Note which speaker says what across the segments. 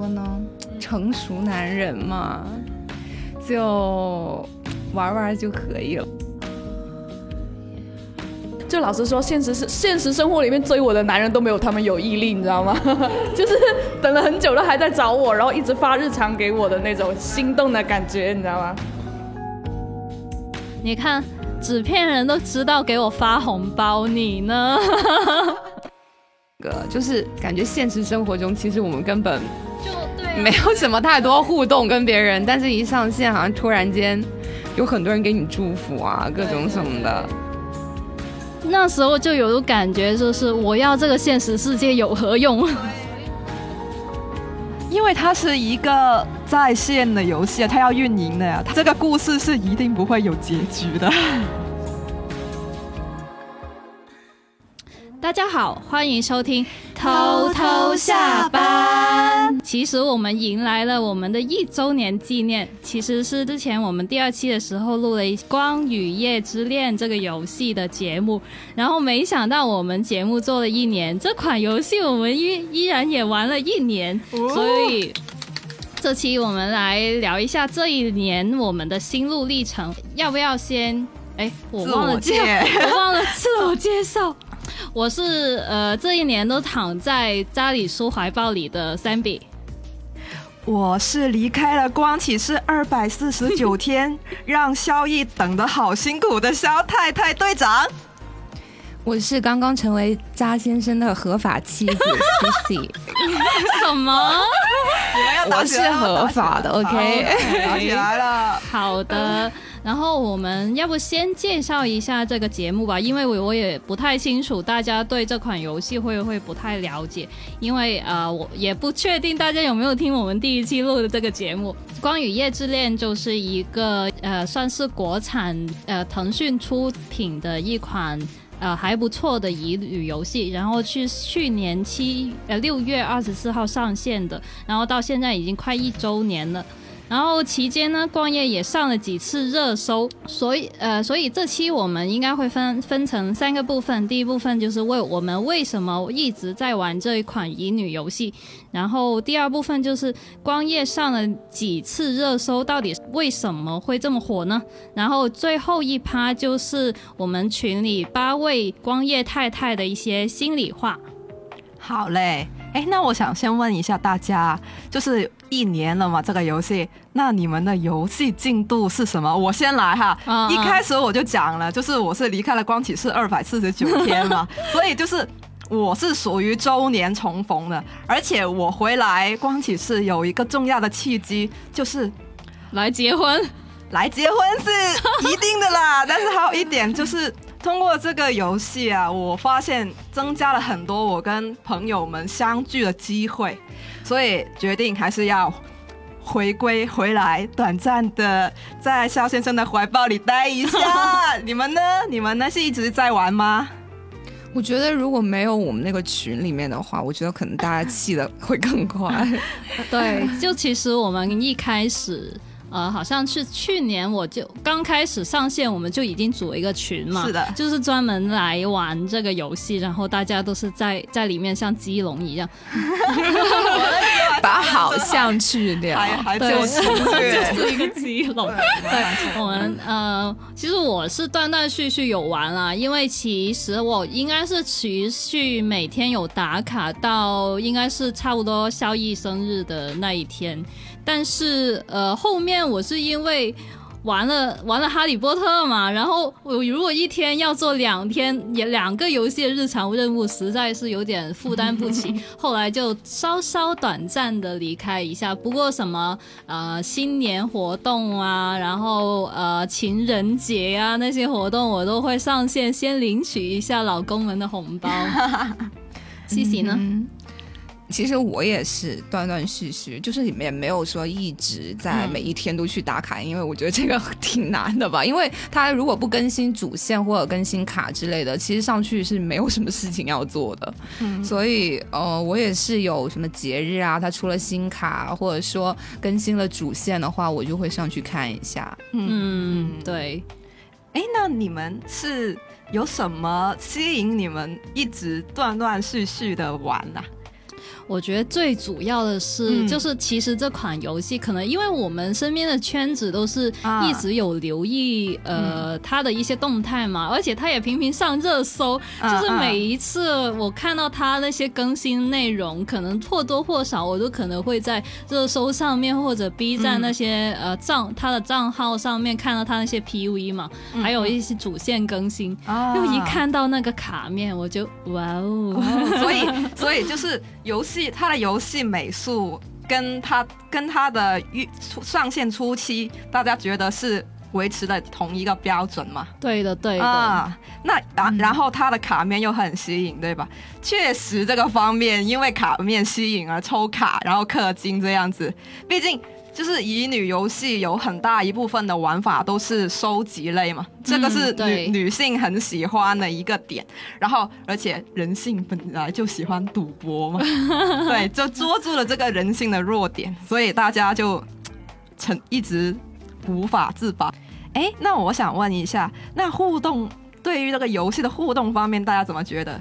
Speaker 1: 说呢？成熟男人嘛，就玩玩就可以了。
Speaker 2: 就老实说，现实是现实生活里面追我的男人都没有他们有毅力，你知道吗？就是等了很久了还在找我，然后一直发日常给我的那种心动的感觉，你知道吗？
Speaker 3: 你看，纸片人都知道给我发红包，你呢？
Speaker 1: 个就是感觉现实生活中，其实我们根本没有什么太多互动跟别人，但是一上线好像突然间有很多人给你祝福啊，各种什么的。
Speaker 3: 那时候就有种感觉，就是我要这个现实世界有何用？
Speaker 4: 因为它是一个在线的游戏，它要运营的呀，这个故事是一定不会有结局的。
Speaker 3: 大家好，欢迎收听偷偷下班。其实我们迎来了我们的一周年纪念，其实是之前我们第二期的时候录了《光与夜之恋》这个游戏的节目，然后没想到我们节目做了一年，这款游戏我们依依然也玩了一年，所以这期我们来聊一下这一年我们的心路历程。要不要先？哎，我忘了介，我忘了自我介绍。我是呃，这一年都躺在扎里书怀抱里的三比。
Speaker 4: 我是离开了光启是二百四十九天，让萧逸等的好辛苦的萧太太队长。
Speaker 1: 我是刚刚成为扎先生的合法妻子 Cici。
Speaker 3: 什么？
Speaker 1: 我是合法的，OK。
Speaker 4: 打起来了。
Speaker 3: 好的。然后我们要不先介绍一下这个节目吧，因为我我也不太清楚大家对这款游戏会不会不太了解，因为呃我也不确定大家有没有听我们第一期录的这个节目《光与夜之恋》，就是一个呃算是国产呃腾讯出品的一款呃还不错的乙女游戏，然后去去年七呃六月二十四号上线的，然后到现在已经快一周年了。然后期间呢，光夜也上了几次热搜，所以呃，所以这期我们应该会分分成三个部分。第一部分就是为我们为什么一直在玩这一款乙女游戏，然后第二部分就是光夜上了几次热搜，到底为什么会这么火呢？然后最后一趴就是我们群里八位光夜太太的一些心里话。
Speaker 4: 好嘞。哎，那我想先问一下大家，就是一年了嘛，这个游戏，那你们的游戏进度是什么？我先来哈，一开始我就讲了，就是我是离开了光启市二百四十九天嘛，所以就是我是属于周年重逢的，而且我回来光启是有一个重要的契机，就是
Speaker 3: 来结婚，
Speaker 4: 来结婚是一定的啦，但是还有一点就是。通过这个游戏啊，我发现增加了很多我跟朋友们相聚的机会，所以决定还是要回归回来，短暂的在肖先生的怀抱里待一下。你们呢？你们呢？是一直在玩吗？
Speaker 1: 我觉得如果没有我们那个群里面的话，我觉得可能大家气的会更快。
Speaker 3: 对，就其实我们一开始。呃，好像是去年我就刚开始上线，我们就已经组了一个群嘛，
Speaker 4: 是的，
Speaker 3: 就是专门来玩这个游戏，然后大家都是在 在里面像鸡笼一样，
Speaker 1: 把好像去掉，
Speaker 3: 对，就是。一个鸡笼。对，我们呃，其实我是断断续续有玩啦，因为其实我应该是持续每天有打卡到应该是差不多萧逸生日的那一天。但是，呃，后面我是因为玩了玩了哈利波特嘛，然后我如果一天要做两天也两个游戏的日常任务，实在是有点负担不起。后来就稍稍短暂的离开一下。不过什么呃新年活动啊，然后呃情人节啊那些活动，我都会上线先领取一下老公们的红包。西西呢？
Speaker 1: 其实我也是断断续续，就是里面没有说一直在每一天都去打卡，因为我觉得这个 挺难的吧。因为它如果不更新主线或者更新卡之类的，其实上去是没有什么事情要做的。所以呃，我也是有什么节日啊，它出了新卡或者说更新了主线的话，我就会上去看一下。
Speaker 3: 嗯，对。
Speaker 4: 哎，那你们是有什么吸引你们一直断断续续的玩呢？
Speaker 3: 我觉得最主要的是，就是其实这款游戏可能因为我们身边的圈子都是一直有留意呃它的一些动态嘛，而且它也频频上热搜，就是每一次我看到它那些更新内容，可能或多或少我都可能会在热搜上面或者 B 站那些呃账它的账号上面看到它那些 PV 嘛，还有一些主线更新，就一看到那个卡面我就哇哦，
Speaker 4: 所以所以就是游戏。它的游戏美术跟它跟它的预上线初期，大家觉得是维持的同一个标准吗？
Speaker 3: 对的，对的。啊，
Speaker 4: 那然然后它的卡面又很吸引，对吧？确实这个方面，因为卡面吸引而抽卡，然后氪金这样子，毕竟。就是乙女游戏有很大一部分的玩法都是收集类嘛，这个是女女性很喜欢的一个点。然后，而且人性本来就喜欢赌博嘛，对，就捉住了这个人性的弱点，所以大家就成一直无法自拔。哎，那我想问一下，那互动对于这个游戏的互动方面，大家怎么觉得？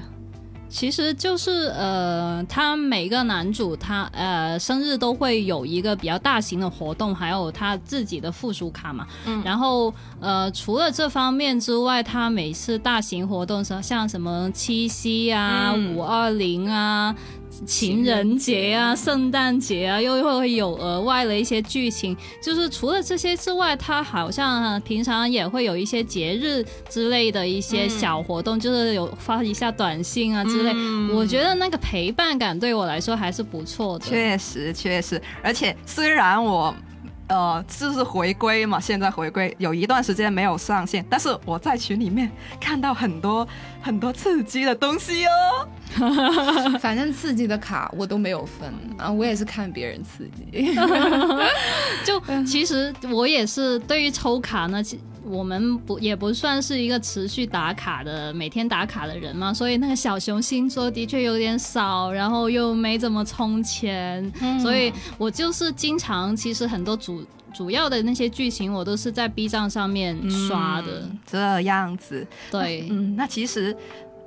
Speaker 3: 其实就是呃，他每个男主他呃生日都会有一个比较大型的活动，还有他自己的附属卡嘛。嗯。然后呃，除了这方面之外，他每次大型活动时候，像什么七夕啊、五二零啊。情人节啊，圣诞节啊，又会有额外的一些剧情。就是除了这些之外，它好像平常也会有一些节日之类的一些小活动，就是有发一下短信啊之类。我觉得那个陪伴感对我来说还是不错的。
Speaker 4: 确实，确实，而且虽然我。呃，就是回归嘛，现在回归有一段时间没有上线，但是我在群里面看到很多很多刺激的东西哦。
Speaker 1: 反正刺激的卡我都没有分啊，我也是看别人刺激。
Speaker 3: 就其实我也是对于抽卡呢，我们不也不算是一个持续打卡的每天打卡的人嘛，所以那个小熊星座的确有点少，然后又没怎么充钱，所以我就是经常其实很多主主要的那些剧情我都是在 B 站上面刷的，
Speaker 4: 这样子。
Speaker 3: 对，
Speaker 4: 嗯，那其实，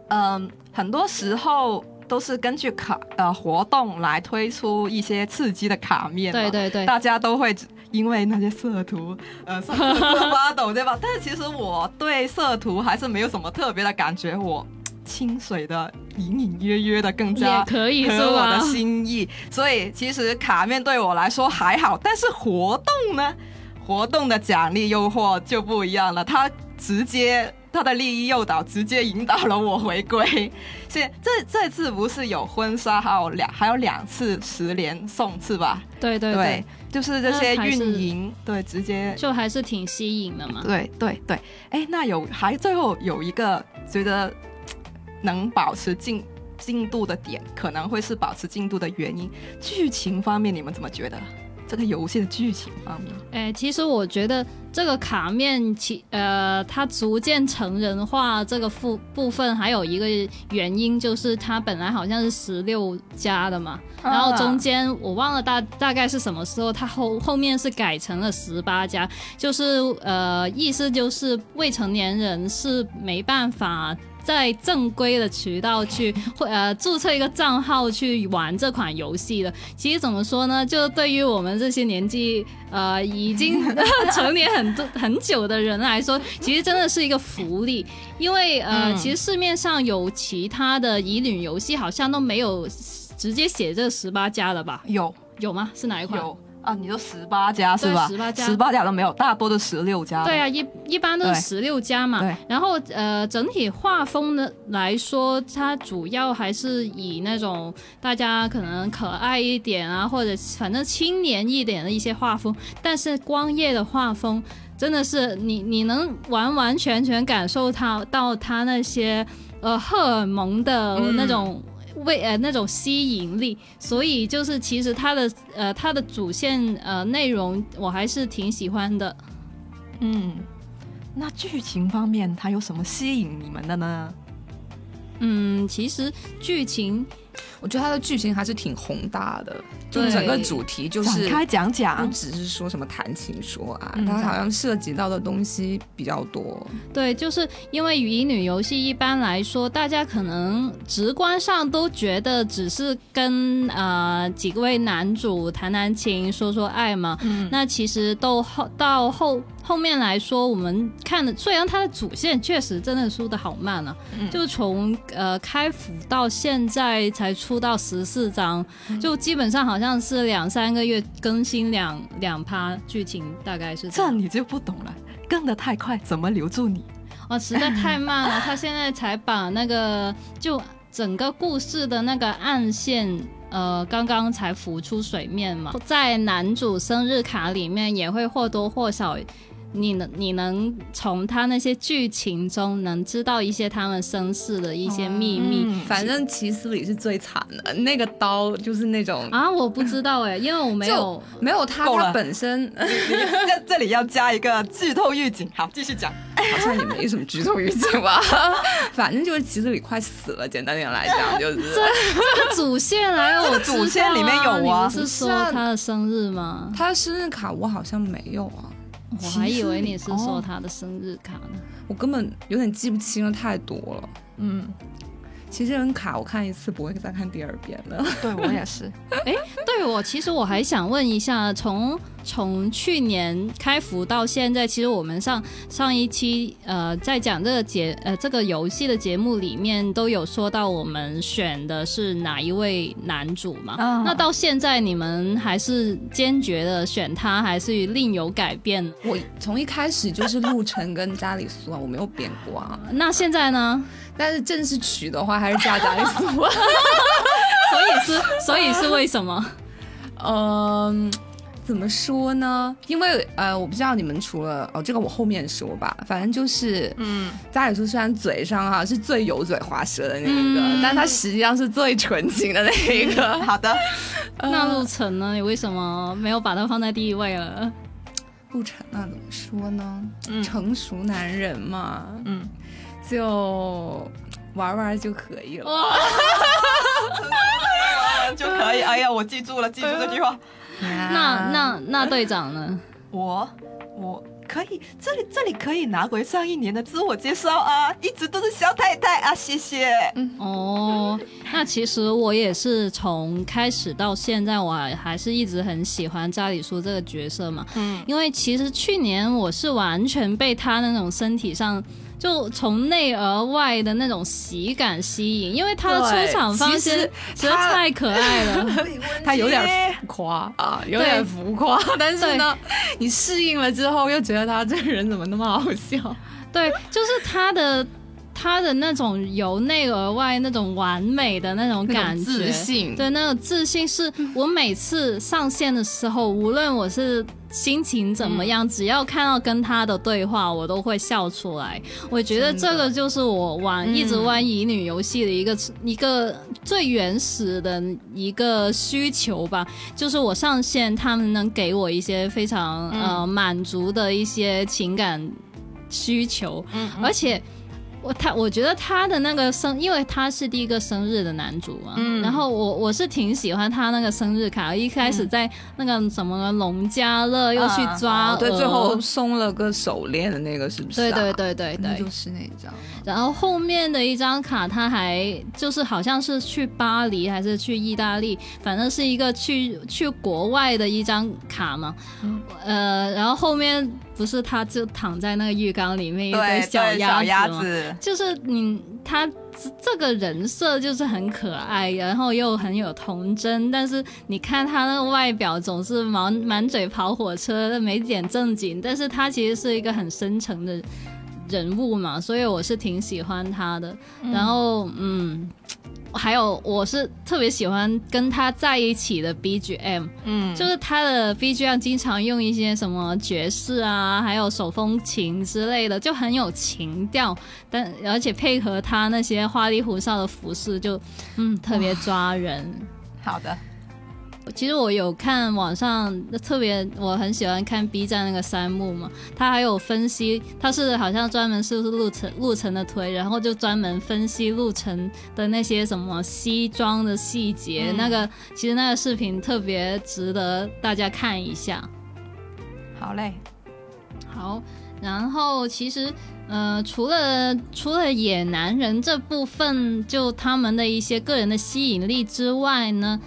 Speaker 4: 嗯，很多时候。都是根据卡呃活动来推出一些刺激的卡面，
Speaker 3: 对对对，
Speaker 4: 大家都会因为那些色图呃 发抖对吧？但是其实我对色图还是没有什么特别的感觉，我清水的隐隐约约的更加
Speaker 3: 可以
Speaker 4: 合我的心意，所以其实卡面对我来说还好，但是活动呢，活动的奖励诱惑就不一样了，它直接。他的利益诱导直接引导了我回归。现这这次不是有婚纱，还有两还有两次十连送是吧？
Speaker 3: 对对
Speaker 4: 对，就是这些运营，对，直接
Speaker 3: 就还是挺吸引的嘛。
Speaker 4: 对对对，哎，那有还最后有一个觉得能保持进进度的点，可能会是保持进度的原因。剧情方面，你们怎么觉得？这个游戏的剧情方面，
Speaker 3: 哎，其实我觉得这个卡面其呃，它逐渐成人化这个部部分，还有一个原因就是它本来好像是十六加的嘛，然后中间我忘了大大概是什么时候，它后后面是改成了十八加，就是呃，意思就是未成年人是没办法。在正规的渠道去会呃注册一个账号去玩这款游戏的，其实怎么说呢？就对于我们这些年纪呃已经 成年很多很久的人来说，其实真的是一个福利，因为呃其实市面上有其他的乙女游戏好像都没有直接写这十八加的吧？
Speaker 4: 有
Speaker 3: 有吗？是哪一款？
Speaker 4: 有。啊，你说十八家是吧？
Speaker 3: 十八家，
Speaker 4: 十八家都没有，大多都十六家。
Speaker 3: 对啊，一一般都是十六家嘛。然后呃，整体画风呢来说，它主要还是以那种大家可能可爱一点啊，或者反正青年一点的一些画风。但是光夜的画风真的是你你能完完全全感受它到它那些呃荷尔蒙的那种。为呃那种吸引力，所以就是其实它的呃它的主线呃内容我还是挺喜欢的，
Speaker 4: 嗯，那剧情方面它有什么吸引你们的呢？
Speaker 3: 嗯，其实剧情
Speaker 1: 我觉得它的剧情还是挺宏大的，就是整个主题就是
Speaker 4: 展开讲讲，
Speaker 1: 不只是说什么谈情说爱，它好像涉及到的东西比较多。
Speaker 3: 对，就是因为乙女游戏一般来说，大家可能直观上都觉得只是跟呃几位男主谈谈情、说说爱嘛。嗯，那其实到后到后。后面来说，我们看的虽然它的主线确实真的输的好慢啊，就从呃开服到现在才出到十四章，就基本上好像是两三个月更新两两趴剧情，大概是
Speaker 4: 这你就不懂了，更的太快，怎么留住你？
Speaker 3: 哦，实在太慢了，他现在才把那个就整个故事的那个暗线。呃，刚刚才浮出水面嘛，在男主生日卡里面也会或多或少。你能你能从他那些剧情中能知道一些他们身世的一些秘密。
Speaker 1: 反正齐斯里是最惨的，那个刀就是那种
Speaker 3: 啊，我不知道哎，因为我没有
Speaker 1: 没有他他本身。
Speaker 4: 这这里要加一个剧透预警，好，继续讲。
Speaker 1: 好像也没什么剧透预警吧，反正就是齐斯里快死了，简单点来讲就是。这
Speaker 3: 这个主线来了，我
Speaker 4: 主线里面有
Speaker 3: 啊，不是说他的生日吗？
Speaker 1: 他的生日卡我好像没有啊。
Speaker 3: 我还以为你是说他的生日卡呢，
Speaker 1: 我根本有点记不清了，太多了。嗯。其实这张卡我看一次不会再看第二遍了。
Speaker 4: 对我也是。
Speaker 3: 哎，对我其实我还想问一下，从从去年开服到现在，其实我们上上一期呃在讲这个节呃这个游戏的节目里面都有说到我们选的是哪一位男主嘛？那到现在你们还是坚决的选他，还是另有改变？
Speaker 1: 我从一开始就是陆晨跟加里苏啊，我没有变过啊。
Speaker 3: 那现在呢？
Speaker 1: 但是正式曲的话还是加加里苏啊，
Speaker 3: 所以是所以是为什么？
Speaker 1: 嗯，怎么说呢？因为呃，我不知道你们除了哦，这个我后面说吧。反正就是，嗯，家里说虽然嘴上哈是最油嘴滑舌的那一个，但他实际上是最纯情的那一个。
Speaker 4: 好的，
Speaker 3: 那陆晨呢？你为什么没有把他放在第一位了？
Speaker 1: 陆晨啊，怎么说呢？成熟男人嘛，嗯。就玩玩就可以了，
Speaker 4: 就可以。哎呀，我记住了，记住这句话。
Speaker 3: 那那那队长呢？
Speaker 4: 我我可以，这里这里可以拿回上一年的自我介绍啊，一直都是肖太太啊，谢谢。
Speaker 3: 哦，那其实我也是从开始到现在，我还是一直很喜欢扎里苏这个角色嘛。嗯，因为其实去年我是完全被他那种身体上。就从内而外的那种喜感吸引，因为他的出场方式实在太可爱了，
Speaker 1: 他 有点浮夸 啊，有点浮夸，但是呢，你适应了之后又觉得他这个人怎么那么好笑？
Speaker 3: 对，就是他的。他的那种由内而外那种完美的那种感觉，
Speaker 1: 自信，
Speaker 3: 对那种自信，是我每次上线的时候，无论我是心情怎么样，只要看到跟他的对话，我都会笑出来。我觉得这个就是我玩一直玩乙女游戏的一个一个最原始的一个需求吧，就是我上线，他们能给我一些非常呃满足的一些情感需求，而且。我他我觉得他的那个生，因为他是第一个生日的男主嘛，然后我我是挺喜欢他那个生日卡，一开始在那个什么农家乐又去抓，
Speaker 1: 对，最后送了个手链的那个是不是？
Speaker 3: 对对对对对，
Speaker 1: 就是那张。
Speaker 3: 然后后面的一张卡，他还就是好像是去巴黎还是去意大利，反正是一个去去国外的一张卡嘛，呃，然后后面。不是，他就躺在那个浴缸里面，一堆小鸭子，就是你他这个人设就是很可爱，然后又很有童真，但是你看他那个外表总是满满嘴跑火车，没点正经，但是他其实是一个很深沉的人物嘛，所以我是挺喜欢他的。然后，嗯。还有，我是特别喜欢跟他在一起的 BGM，嗯，就是他的 BGM 经常用一些什么爵士啊，还有手风琴之类的，就很有情调，但而且配合他那些花里胡哨的服饰，就嗯特别抓人。
Speaker 4: 好的，
Speaker 3: 其实我有看网上，特别我很喜欢看 B 站那个三木嘛，他还有分析，他是好像专门是路程路程的推，然后就专门分析路程的那些什么西装的细节，那个其实那个视频特别值得大家看一下。
Speaker 4: 好嘞，
Speaker 3: 好，然后其实呃，除了除了野男人这部分，就他们的一些个人的吸引力之外呢。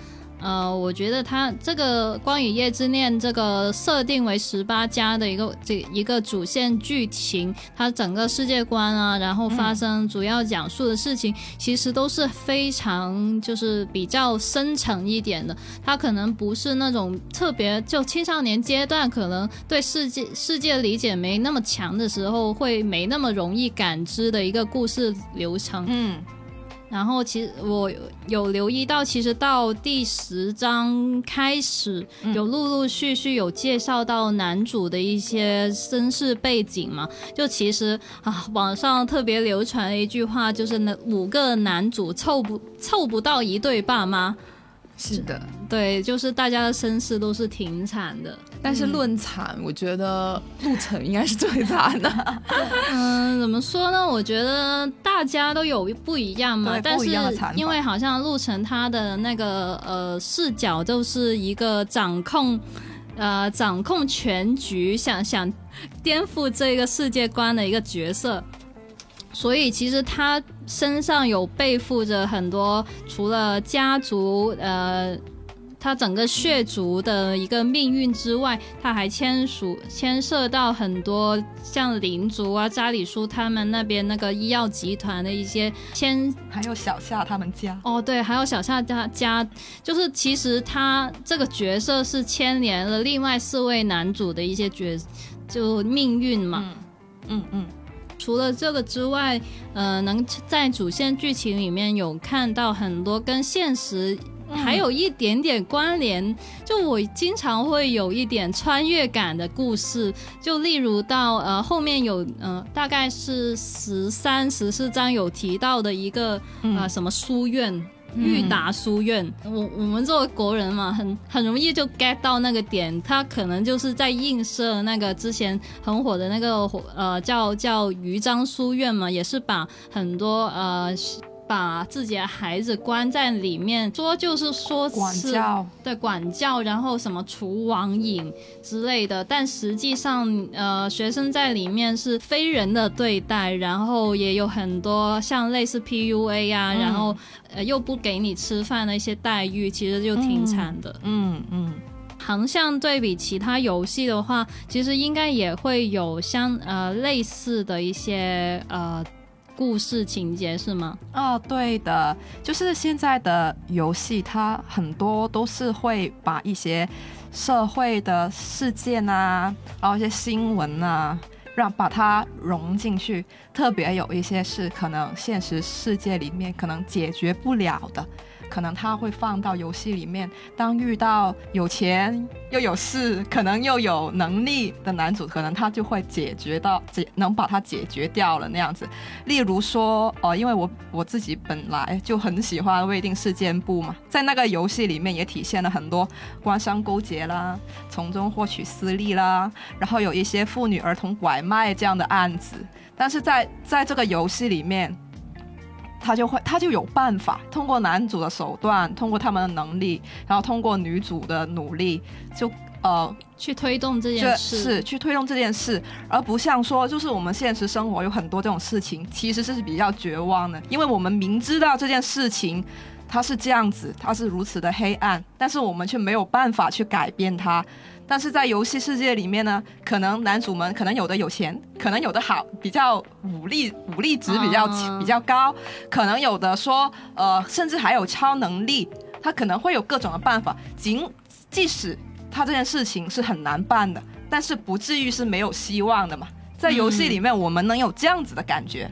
Speaker 3: 呃，我觉得它这个关于夜之恋这个设定为十八加的一个这一个主线剧情，它整个世界观啊，然后发生主要讲述的事情，其实都是非常就是比较深层一点的。它可能不是那种特别就青少年阶段可能对世界世界理解没那么强的时候，会没那么容易感知的一个故事流程。
Speaker 4: 嗯。
Speaker 3: 然后其实我有留意到，其实到第十章开始，有陆陆续续有介绍到男主的一些身世背景嘛。就其实啊，网上特别流传的一句话，就是那五个男主凑不凑不到一对爸妈。
Speaker 1: 是的，
Speaker 3: 对，就是大家的身世都是挺惨的，
Speaker 1: 但是论惨，我觉得陆程应该是最惨的。
Speaker 3: 嗯，怎么说呢？我觉得大家都有不一样嘛，但是因为好像陆程他的那个呃视角就是一个掌控，呃掌控全局，想想颠覆这个世界观的一个角色。所以其实他身上有背负着很多，除了家族，呃，他整个血族的一个命运之外，他还牵属牵涉到很多像灵族啊、扎里叔他们那边那个医药集团的一些牵，
Speaker 4: 还有小夏他们家。
Speaker 3: 哦，对，还有小夏家家，就是其实他这个角色是牵连了另外四位男主的一些角，就命运嘛。
Speaker 4: 嗯嗯。
Speaker 3: 除了这个之外，呃，能在主线剧情里面有看到很多跟现实还有一点点关联，就我经常会有一点穿越感的故事，就例如到呃后面有呃大概是十三十四章有提到的一个啊什么书院。裕达书院，我我们作为国人嘛，很很容易就 get 到那个点，他可能就是在映射那个之前很火的那个呃叫叫余章书院嘛，也是把很多呃。把自己的孩子关在里面，说就是说
Speaker 4: 管教，
Speaker 3: 对管教，然后什么除网瘾之类的，但实际上，呃，学生在里面是非人的对待，然后也有很多像类似 PUA 啊，然后呃又不给你吃饭的一些待遇，其实就挺惨的。
Speaker 4: 嗯嗯，
Speaker 3: 横向对比其他游戏的话，其实应该也会有相呃类似的一些呃。故事情节是吗？
Speaker 4: 啊，对的，就是现在的游戏，它很多都是会把一些社会的事件啊，然后一些新闻啊，让把它融进去。特别有一些是可能现实世界里面可能解决不了的。可能他会放到游戏里面，当遇到有钱又有势，可能又有能力的男主，可能他就会解决到解，能把他解决掉了那样子。例如说，哦，因为我我自己本来就很喜欢未定事件簿嘛，在那个游戏里面也体现了很多官商勾结啦，从中获取私利啦，然后有一些妇女儿童拐卖这样的案子，但是在在这个游戏里面。他就会，他就有办法通过男主的手段，通过他们的能力，然后通过女主的努力，就呃
Speaker 3: 去推动这件事，
Speaker 4: 是去推动这件事，而不像说，就是我们现实生活有很多这种事情，其实是比较绝望的，因为我们明知道这件事情它是这样子，它是如此的黑暗，但是我们却没有办法去改变它。但是在游戏世界里面呢，可能男主们可能有的有钱，可能有的好比较武力武力值比较比较高，可能有的说呃甚至还有超能力，他可能会有各种的办法。仅即使他这件事情是很难办的，但是不至于是没有希望的嘛。在游戏里面，我们能有这样子的感觉。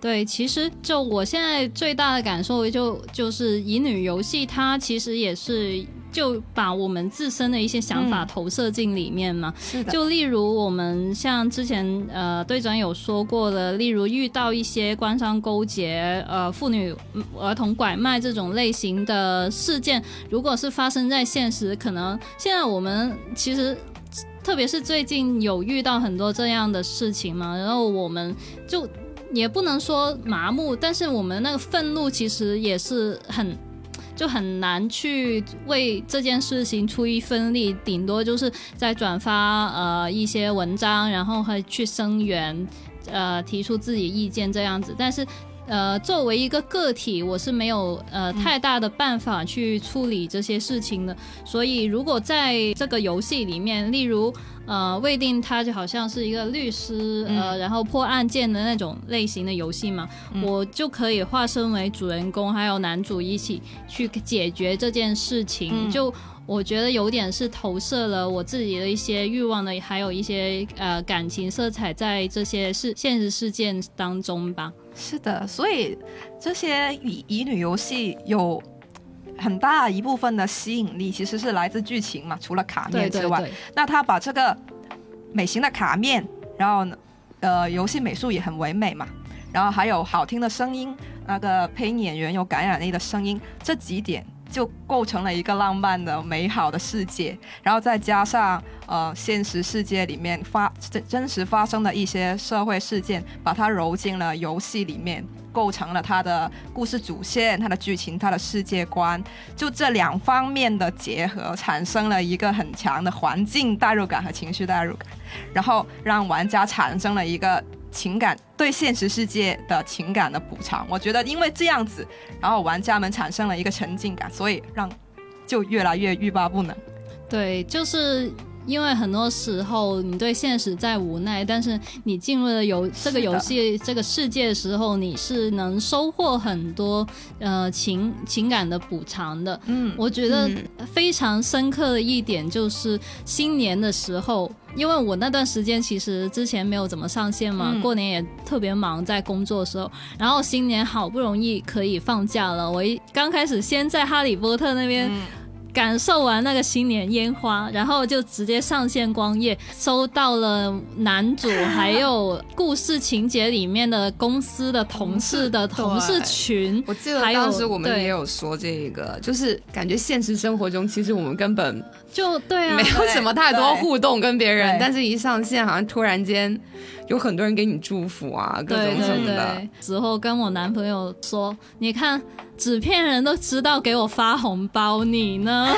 Speaker 3: 对，其实就我现在最大的感受就就是乙女游戏，它其实也是。就把我们自身的一些想法投射进里面嘛。
Speaker 4: 是的，
Speaker 3: 就例如我们像之前呃队长有说过的，例如遇到一些官商勾结、呃妇女儿童拐卖这种类型的事件，如果是发生在现实，可能现在我们其实。特别是最近有遇到很多这样的事情嘛，然后我们就也不能说麻木，但是我们那个愤怒其实也是很就很难去为这件事情出一份力，顶多就是在转发呃一些文章，然后还去声援，呃提出自己意见这样子，但是。呃，作为一个个体，我是没有呃太大的办法去处理这些事情的。所以，如果在这个游戏里面，例如呃，未定他就好像是一个律师，呃，然后破案件的那种类型的游戏嘛，我就可以化身为主人公，还有男主一起去解决这件事情。就我觉得有点是投射了我自己的一些欲望的，还有一些呃感情色彩在这些事现实事件当中吧。
Speaker 4: 是的，所以这些乙乙女游戏有很大一部分的吸引力，其实是来自剧情嘛。除了卡面之外，那他把这个美型的卡面，然后呃，游戏美术也很唯美嘛，然后还有好听的声音，那个配音演员有感染力的声音，这几点。就构成了一个浪漫的、美好的世界，然后再加上呃现实世界里面发真真实发生的一些社会事件，把它揉进了游戏里面，构成了它的故事主线、它的剧情、它的世界观。就这两方面的结合，产生了一个很强的环境代入感和情绪代入感，然后让玩家产生了一个。情感对现实世界的情感的补偿，我觉得因为这样子，然后玩家们产生了一个沉浸感，所以让就越来越欲罢不能。
Speaker 3: 对，就是因为很多时候你对现实再无奈，但是你进入了游这个游戏这个世界的时候，你是能收获很多呃情情感的补偿的。嗯，我觉得非常深刻的一点就是新年的时候。因为我那段时间其实之前没有怎么上线嘛，过年也特别忙，在工作的时候，然后新年好不容易可以放假了，我一刚开始先在哈利波特那边。感受完那个新年烟花，然后就直接上线光夜，收到了男主还有故事情节里面的公司的同事的同事群。
Speaker 1: 我记得当时我们也有说这个，就是感觉现实生活中其实我们根本
Speaker 3: 就对啊，
Speaker 1: 没有什么太多互动跟别人，但是一上线好像突然间有很多人给你祝福啊，各种什么的。
Speaker 3: 之后跟我男朋友说，你看。纸片人都知道给我发红包，你呢？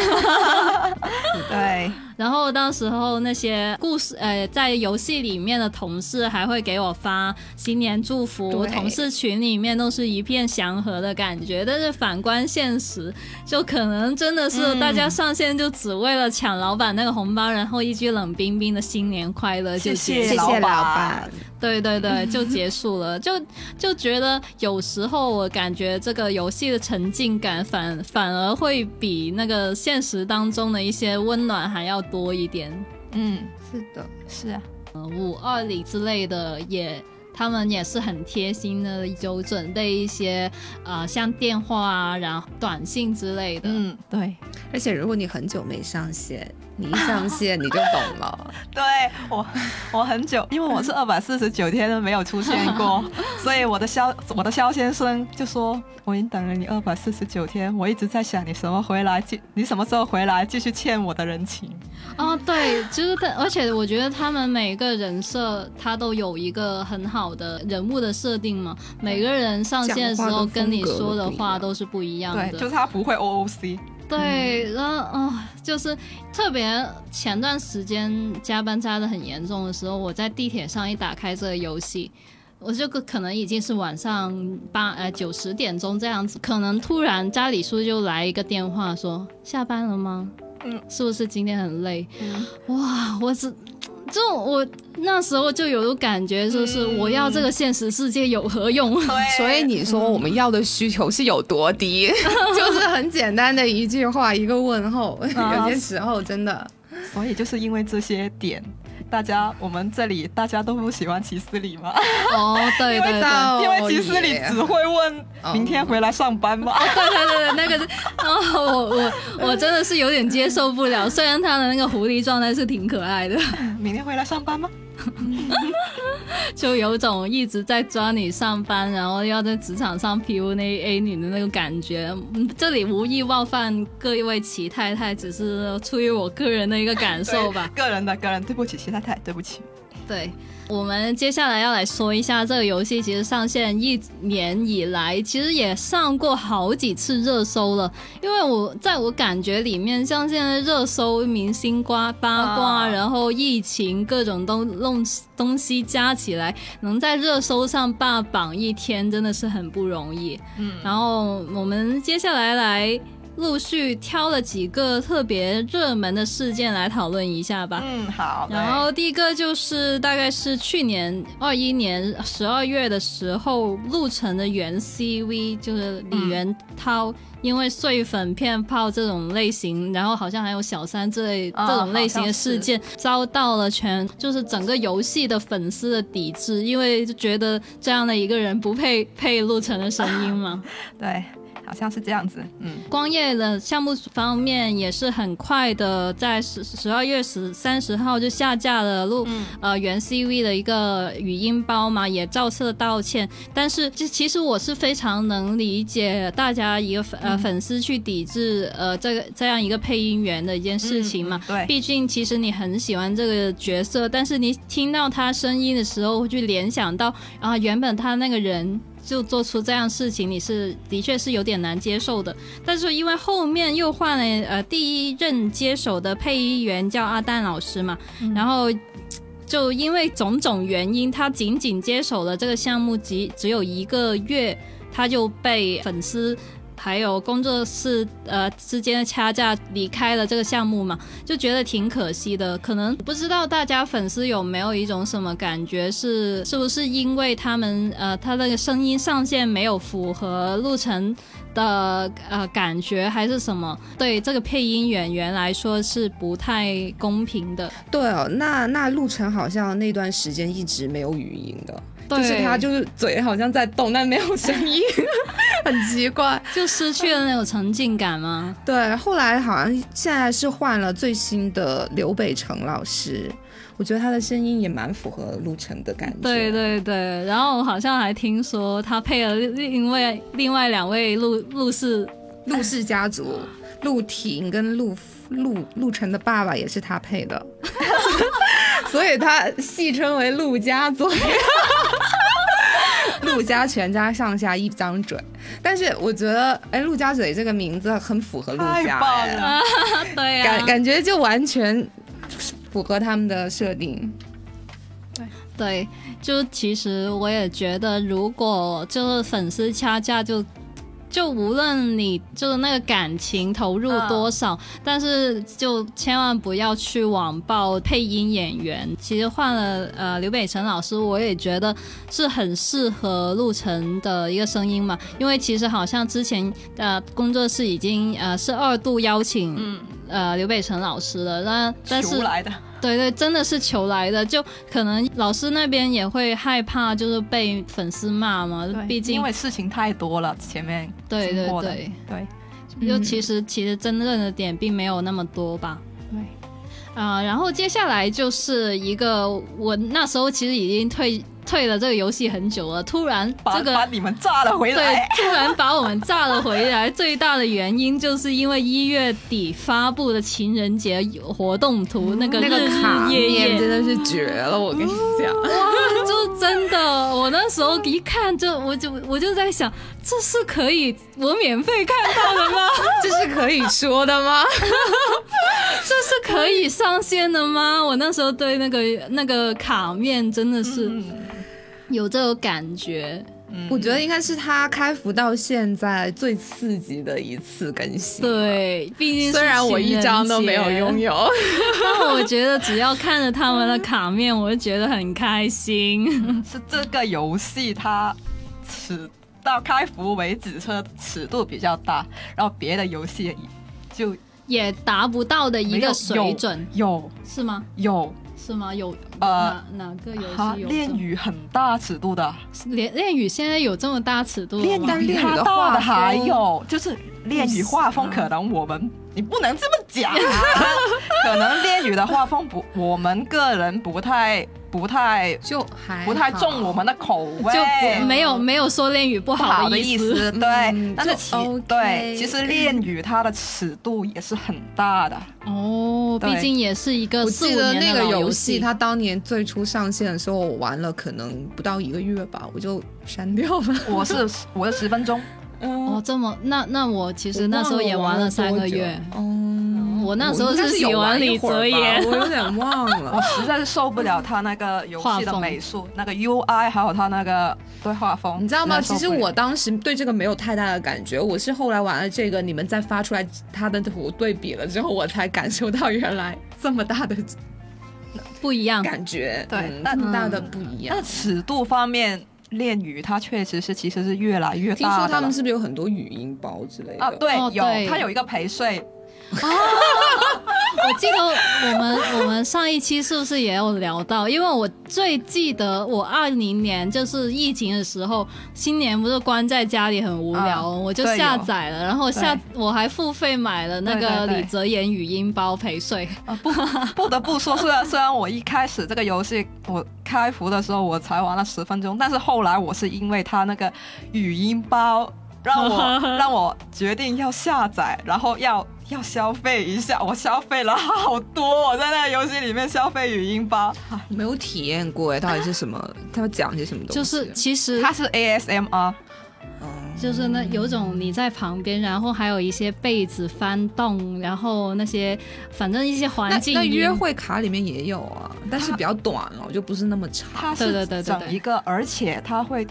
Speaker 4: 对。
Speaker 3: 然后到时候那些故事，呃，在游戏里面的同事还会给我发新年祝福，同事群里面都是一片祥和的感觉。但是反观现实，就可能真的是大家上线就只为了抢老板那个红包，然后一句冷冰冰的新年快乐就
Speaker 4: 谢谢老板。
Speaker 3: 对对对，就结束了，就就觉得有时候我感觉这个游戏的沉浸感反反而会比那个现实当中的一些温暖还要多一点。
Speaker 4: 嗯，
Speaker 1: 是的，
Speaker 4: 是啊，
Speaker 3: 五二零之类的也。他们也是很贴心的，有准备一些呃，像电话啊，然后短信之类的。
Speaker 4: 嗯，对。
Speaker 1: 而且如果你很久没上线，你一上线你就懂了。
Speaker 4: 对我，我很久，因为我是二百四十九天都没有出现过，所以我的肖我的肖先生就说，我已经等了你二百四十九天，我一直在想你什么回来，继你什么时候回来继续欠我的人情。
Speaker 3: 哦，对，就是他，而且我觉得他们每个人设他都有一个很好的人物的设定嘛，每个人上线的时候跟你说的话都是不一样的，
Speaker 4: 就是他不会 OOC。
Speaker 3: 对，然后啊，就是特别前段时间加班加的很严重的时候，我在地铁上一打开这个游戏，我就可能已经是晚上八呃九十点钟这样子，可能突然家里叔就来一个电话说下班了吗？嗯，是不是今天很累？哇，我只就我那时候就有种感觉，就是我要这个现实世界有何用？
Speaker 1: 所以你说我们要的需求是有多低？就是很简单的一句话，一个问候。有些时候真的，
Speaker 4: 所以就是因为这些点，大家我们这里大家都不喜欢齐思礼吗？
Speaker 3: 哦，对对 对，
Speaker 4: 因为齐思礼只会问明天回来上班吗？
Speaker 3: 对对对对，那个，哦，我我我真的是有点接受不了。虽然他的那个狐狸状态是挺可爱的，
Speaker 4: 明天回来上班吗？
Speaker 3: 就有种一直在抓你上班，然后要在职场上 PUA 你的那个感觉。这里无意冒犯各位齐太太，只是出于我个人的一个感受吧。
Speaker 4: 个人的个人，对不起齐太太，对不起。
Speaker 3: 对。我们接下来要来说一下这个游戏，其实上线一年以来，其实也上过好几次热搜了。因为我在我感觉里面，像现在热搜、明星瓜八卦，然后疫情各种东弄东西加起来，能在热搜上霸榜一天，真的是很不容易。嗯，然后我们接下来来。陆续挑了几个特别热门的事件来讨论一下吧。
Speaker 4: 嗯，好。
Speaker 3: 然后第一个就是大概是去年二一年十二月的时候，陆晨的原 CV 就是李元涛，因为碎粉骗炮这种类型，然后好像还有小三这类这种类型的事件，遭到了全就是整个游戏的粉丝的抵制，因为就觉得这样的一个人不配配陆晨的声音嘛。
Speaker 4: 对。好像是这样子，嗯，
Speaker 3: 光夜的项目方面也是很快的，在十十二月十三十号就下架了录呃原 CV 的一个语音包嘛，也照册道歉。但是其其实我是非常能理解大家一个呃粉丝去抵制呃这个这样一个配音员的一件事情嘛，
Speaker 4: 对，
Speaker 3: 毕竟其实你很喜欢这个角色，但是你听到他声音的时候，会去联想到啊原本他那个人。就做出这样事情，你是的确是有点难接受的。但是因为后面又换了呃第一任接手的配音员叫阿蛋老师嘛，然后就因为种种原因，他仅仅接手了这个项目，只只有一个月，他就被粉丝。还有工作室呃之间的掐架，离开了这个项目嘛，就觉得挺可惜的。可能不知道大家粉丝有没有一种什么感觉，是是不是因为他们呃他那个声音上线没有符合路程的呃感觉，还是什么？对这个配音演员来说是不太公平的。
Speaker 1: 对哦，那那路程好像那段时间一直没有语音的。就是他，就是嘴好像在动，但没有声音，很奇怪，
Speaker 3: 就失去了那种沉浸感吗？
Speaker 1: 对，后来好像现在是换了最新的刘北辰老师，我觉得他的声音也蛮符合陆晨的感觉。
Speaker 3: 对对对，然后我好像还听说他配了另外另外两位陆陆氏
Speaker 1: 陆氏家族，陆婷跟陆陆陆晨的爸爸也是他配的。所以他戏称为陆家嘴，陆家全家上下一张嘴。但是我觉得，哎，陆家嘴这个名字很符合陆家，
Speaker 3: 对，
Speaker 1: 感感觉就完全符合他们的设定。
Speaker 3: 对对，就其实我也觉得，如果就是粉丝掐架就。就无论你就是那个感情投入多少，但是就千万不要去网暴配音演员。其实换了呃刘北辰老师，我也觉得是很适合陆晨的一个声音嘛。因为其实好像之前呃工作室已经呃是二度邀请呃刘北辰老师了，那但是。对对，真的是求来的，就可能老师那边也会害怕，就是被粉丝骂嘛。毕竟
Speaker 4: 因为事情太多了，前面
Speaker 3: 对对对
Speaker 4: 对，
Speaker 3: 就其实其实争论的点并没有那么多吧。
Speaker 4: 对
Speaker 3: 啊，然后接下来就是一个，我那时候其实已经退。退了这个游戏很久了，突然这个
Speaker 4: 把你们炸了回
Speaker 3: 来，对，突然把我们炸了回来。最大的原因就是因为一月底发布的情人节活动图，那个
Speaker 1: 那个卡
Speaker 3: 面
Speaker 1: 真的是绝了，我跟你讲，
Speaker 3: 哇，就真的，我那时候一看就我就我就在想，这是可以我免费看到的吗？
Speaker 1: 这是可以说的吗？
Speaker 3: 这是可以上线的吗？我那时候对那个那个卡面真的是。有这种感觉，
Speaker 1: 我觉得应该是他开服到现在最刺激的一次更新。
Speaker 3: 对，毕竟
Speaker 1: 虽然我一张都没有拥有，
Speaker 3: 但我觉得只要看着他们的卡面，我就觉得很开心。
Speaker 4: 是这个游戏它尺到开服为止，车尺度比较大，然后别的游戏就。
Speaker 3: 也达不到的一个水准，
Speaker 4: 有
Speaker 3: 是吗？
Speaker 4: 有
Speaker 3: 是吗？有
Speaker 4: 呃
Speaker 3: 哪哪个游戏有
Speaker 4: 恋与很大尺度的？
Speaker 3: 恋恋与现在有这么大尺度吗？
Speaker 4: 恋与的大的还有就是恋与画风，可能我们你不能这么讲，可能恋与的画风不，我们个人不太。不太
Speaker 1: 就还
Speaker 4: 不太重我们的口味，
Speaker 3: 就没有没有说恋语
Speaker 4: 不
Speaker 3: 好
Speaker 4: 的
Speaker 3: 意
Speaker 4: 思，对。但是其对其实恋语它的尺度也是很大的
Speaker 3: 哦，毕竟也是一个。
Speaker 1: 我记得那个游
Speaker 3: 戏，
Speaker 1: 它当年最初上线的时候，我玩了可能不到一个月吧，我就删掉了。
Speaker 4: 我是我是十分钟。
Speaker 3: 哦，这么那那我其实那时候也玩
Speaker 1: 了
Speaker 3: 三个月。
Speaker 1: 哦，
Speaker 3: 我那时候是喜欢李泽言，
Speaker 1: 我有点忘了。
Speaker 4: 我实在是受不了他那个游戏的美术，那个 UI 还有他那个对画风，
Speaker 1: 你知道吗？其实我当时对这个没有太大的感觉，我是后来玩了这个，你们再发出来他的图对比了之后，我才感受到原来这么大的
Speaker 3: 不一样
Speaker 1: 感觉，
Speaker 4: 对，
Speaker 1: 这么大的不一样。
Speaker 4: 那尺度方面。恋语它确实是，其实是越来越大。听
Speaker 1: 说他们是不是有很多语音包之类的？啊，
Speaker 4: 对，有，它有一个陪睡。
Speaker 3: 我记得我们我们上一期是不是也有聊到？因为我最记得我二零年就是疫情的时候，新年不是关在家里很无聊，我就下载了，然后下我还付费买了那个李泽言语音包陪睡。
Speaker 4: 啊不 不得不说，虽然虽然我一开始这个游戏我开服的时候我才玩了十分钟，但是后来我是因为他那个语音包让我 让我决定要下载，然后要。要消费一下，我消费了好多。我在那个游戏里面消费语音包，
Speaker 1: 没有体验过哎，到底是什么？他们讲些什么东
Speaker 3: 西？就是其实
Speaker 4: 它是 ASMR，
Speaker 3: 就是那有种你在旁边，然后还有一些被子翻动，然后那些反正一些环境。
Speaker 1: 那约会卡里面也有啊，但是比较短了，就不是那么长。
Speaker 4: 它是整一个，而且它会。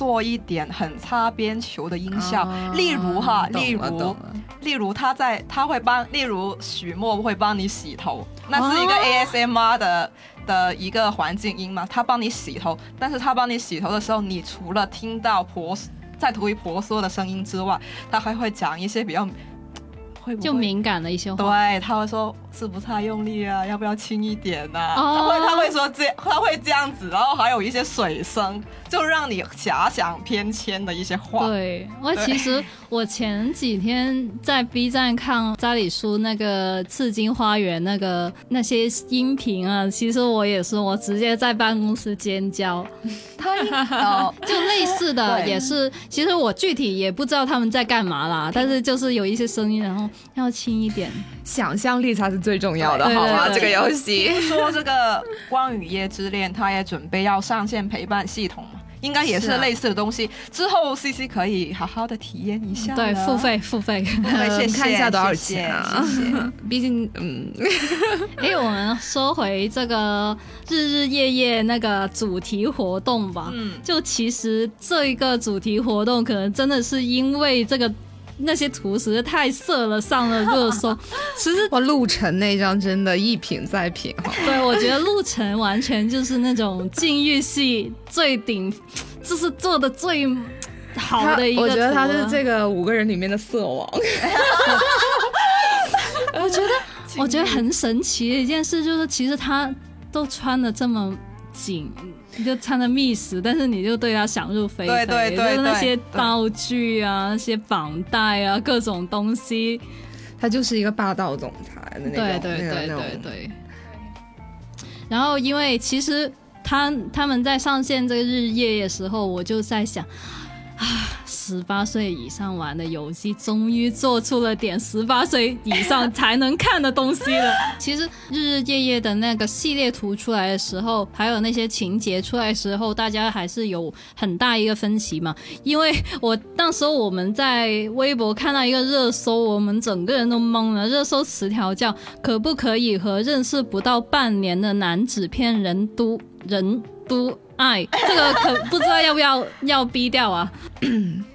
Speaker 4: 做一点很擦边球的音效，例如哈，例如，例如他在他会帮，例如许墨会帮你洗头，那是一个 ASMR 的的一个环境音嘛，他帮你洗头，但是他帮你洗头的时候，你除了听到婆在头里婆娑的声音之外，他还会讲一些比较。会？
Speaker 3: 就敏感的一些话，
Speaker 4: 对，他会说是不是太用力啊？要不要轻一点呢？他会他会说这他会这样子，然后还有一些水声，就让你遐想偏跹的一些话。
Speaker 3: 对，我其实我前几天在 B 站看扎里叔那个《刺金花园》那个那些音频啊，其实我也是，我直接在办公室尖叫。
Speaker 4: 他
Speaker 3: 哦，就类似的也是，其实我具体也不知道他们在干嘛啦，但是就是有一些声音，然后。要轻一点，
Speaker 1: 想象力才是最重要的，好吗？这个游戏
Speaker 4: 说这个《光与夜之恋》，它也准备要上线陪伴系统嘛，应该也是类似的东西。之后 C C 可以好好的体验一下，
Speaker 3: 对，付费付费，先
Speaker 1: 看一下多少钱啊？毕竟，嗯，
Speaker 3: 哎，我们说回这个日日夜夜那个主题活动吧。嗯，就其实这一个主题活动，可能真的是因为这个。那些图实在太色了，上了热搜。其实
Speaker 1: 哇，陆晨那张真的一品再品哈。
Speaker 3: 对，我觉得陆晨完全就是那种禁欲系最顶，就是做的最好的一个。
Speaker 1: 我觉得他是这个五个人里面的色王。
Speaker 3: 我觉得，我觉得很神奇的一件事就是，其实他都穿的这么紧。你就穿着密实，但是你就对他想入非非，就是那些道具啊、那些绑带啊、各种东西，
Speaker 1: 他就是一个霸道总裁的那种。
Speaker 3: 对对对对对。然后，因为其实他他们在上线这个日夜的时候，我就在想。啊，十八岁以上玩的游戏，终于做出了点十八岁以上才能看的东西了。其实日日夜夜的那个系列图出来的时候，还有那些情节出来的时候，大家还是有很大一个分歧嘛。因为我那时候我们在微博看到一个热搜，我们整个人都懵了。热搜词条叫“可不可以和认识不到半年的男子骗人都人都”。爱，这个可不知道要不要要逼掉啊？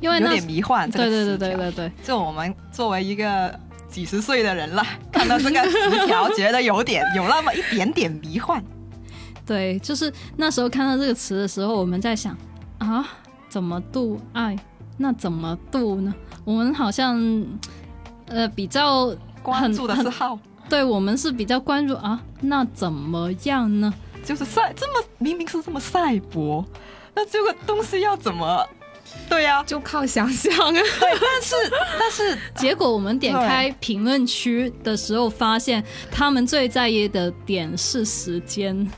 Speaker 3: 因为
Speaker 4: 有点迷幻。
Speaker 3: 对对对对对对，
Speaker 4: 就我们作为一个几十岁的人了，看到这个词条，觉得有点有那么一点点迷幻。
Speaker 3: 对，就是那时候看到这个词的时候，我们在想啊，怎么度爱？那怎么度呢？我们好像呃比较
Speaker 4: 关注的是号，
Speaker 3: 对我们是比较关注啊，那怎么样呢？
Speaker 4: 就是赛这么明明是这么赛博，那这个东西要怎么？对呀，
Speaker 1: 就靠想象啊。
Speaker 4: 对，但是 但是
Speaker 3: 结果我们点开评论区的时候，发现他们最在意的点是时间，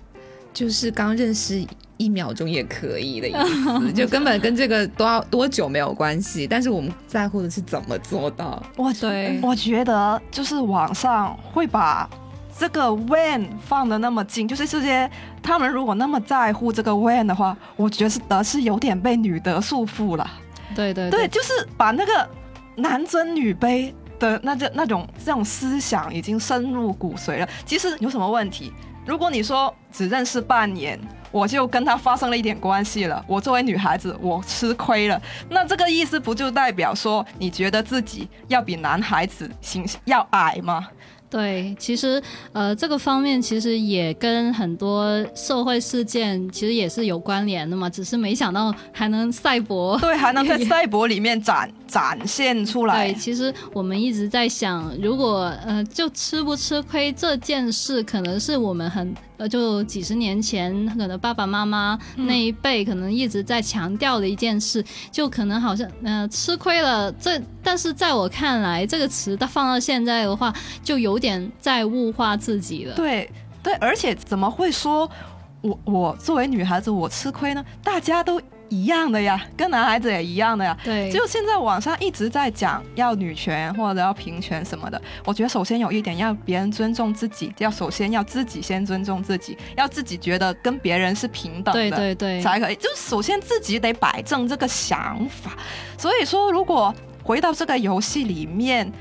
Speaker 1: 就是刚认识一秒钟也可以的意思，就根本跟这个多多久没有关系。但是我们在乎的是怎么做到。
Speaker 4: 我
Speaker 3: 对，
Speaker 4: 我觉得就是网上会把。这个 when 放的那么近，就是这些他们如果那么在乎这个 when 的话，我觉得是有点被女德束缚了。
Speaker 3: 对对
Speaker 4: 对，就是把那个男尊女卑的那这那种这种思想已经深入骨髓了。其实有什么问题？如果你说只认识半年，我就跟他发生了一点关系了，我作为女孩子我吃亏了，那这个意思不就代表说你觉得自己要比男孩子形要矮吗？
Speaker 3: 对，其实呃，这个方面其实也跟很多社会事件其实也是有关联的嘛，只是没想到还能赛博，
Speaker 4: 对，还能在 赛博里面展展现出来。
Speaker 3: 对，其实我们一直在想，如果呃，就吃不吃亏这件事，可能是我们很。呃，就几十年前，可能爸爸妈妈那一辈可能一直在强调的一件事，就可能好像，呃，吃亏了。这，但是在我看来，这个词它放到现在的话，就有点在物化自己了。
Speaker 4: 对，对，而且怎么会说我我作为女孩子我吃亏呢？大家都。一样的呀，跟男孩子也一样的呀。
Speaker 3: 对，
Speaker 4: 就现在网上一直在讲要女权或者要平权什么的。我觉得首先有一点要别人尊重自己，要首先要自己先尊重自己，要自己觉得跟别人是平等的，
Speaker 3: 对对对，
Speaker 4: 才可以。就首先自己得摆正这个想法。所以说，如果回到这个游戏里面。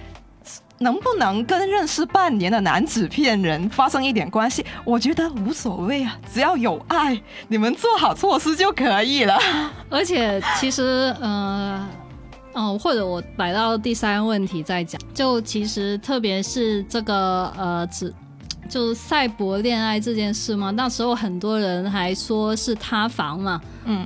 Speaker 4: 能不能跟认识半年的男子骗人发生一点关系？我觉得无所谓啊，只要有爱，你们做好措施就可以了。
Speaker 3: 而且其实，呃，哦，或者我摆到第三个问题再讲，就其实特别是这个呃，只就赛博恋爱这件事嘛，那时候很多人还说是塌房嘛，嗯。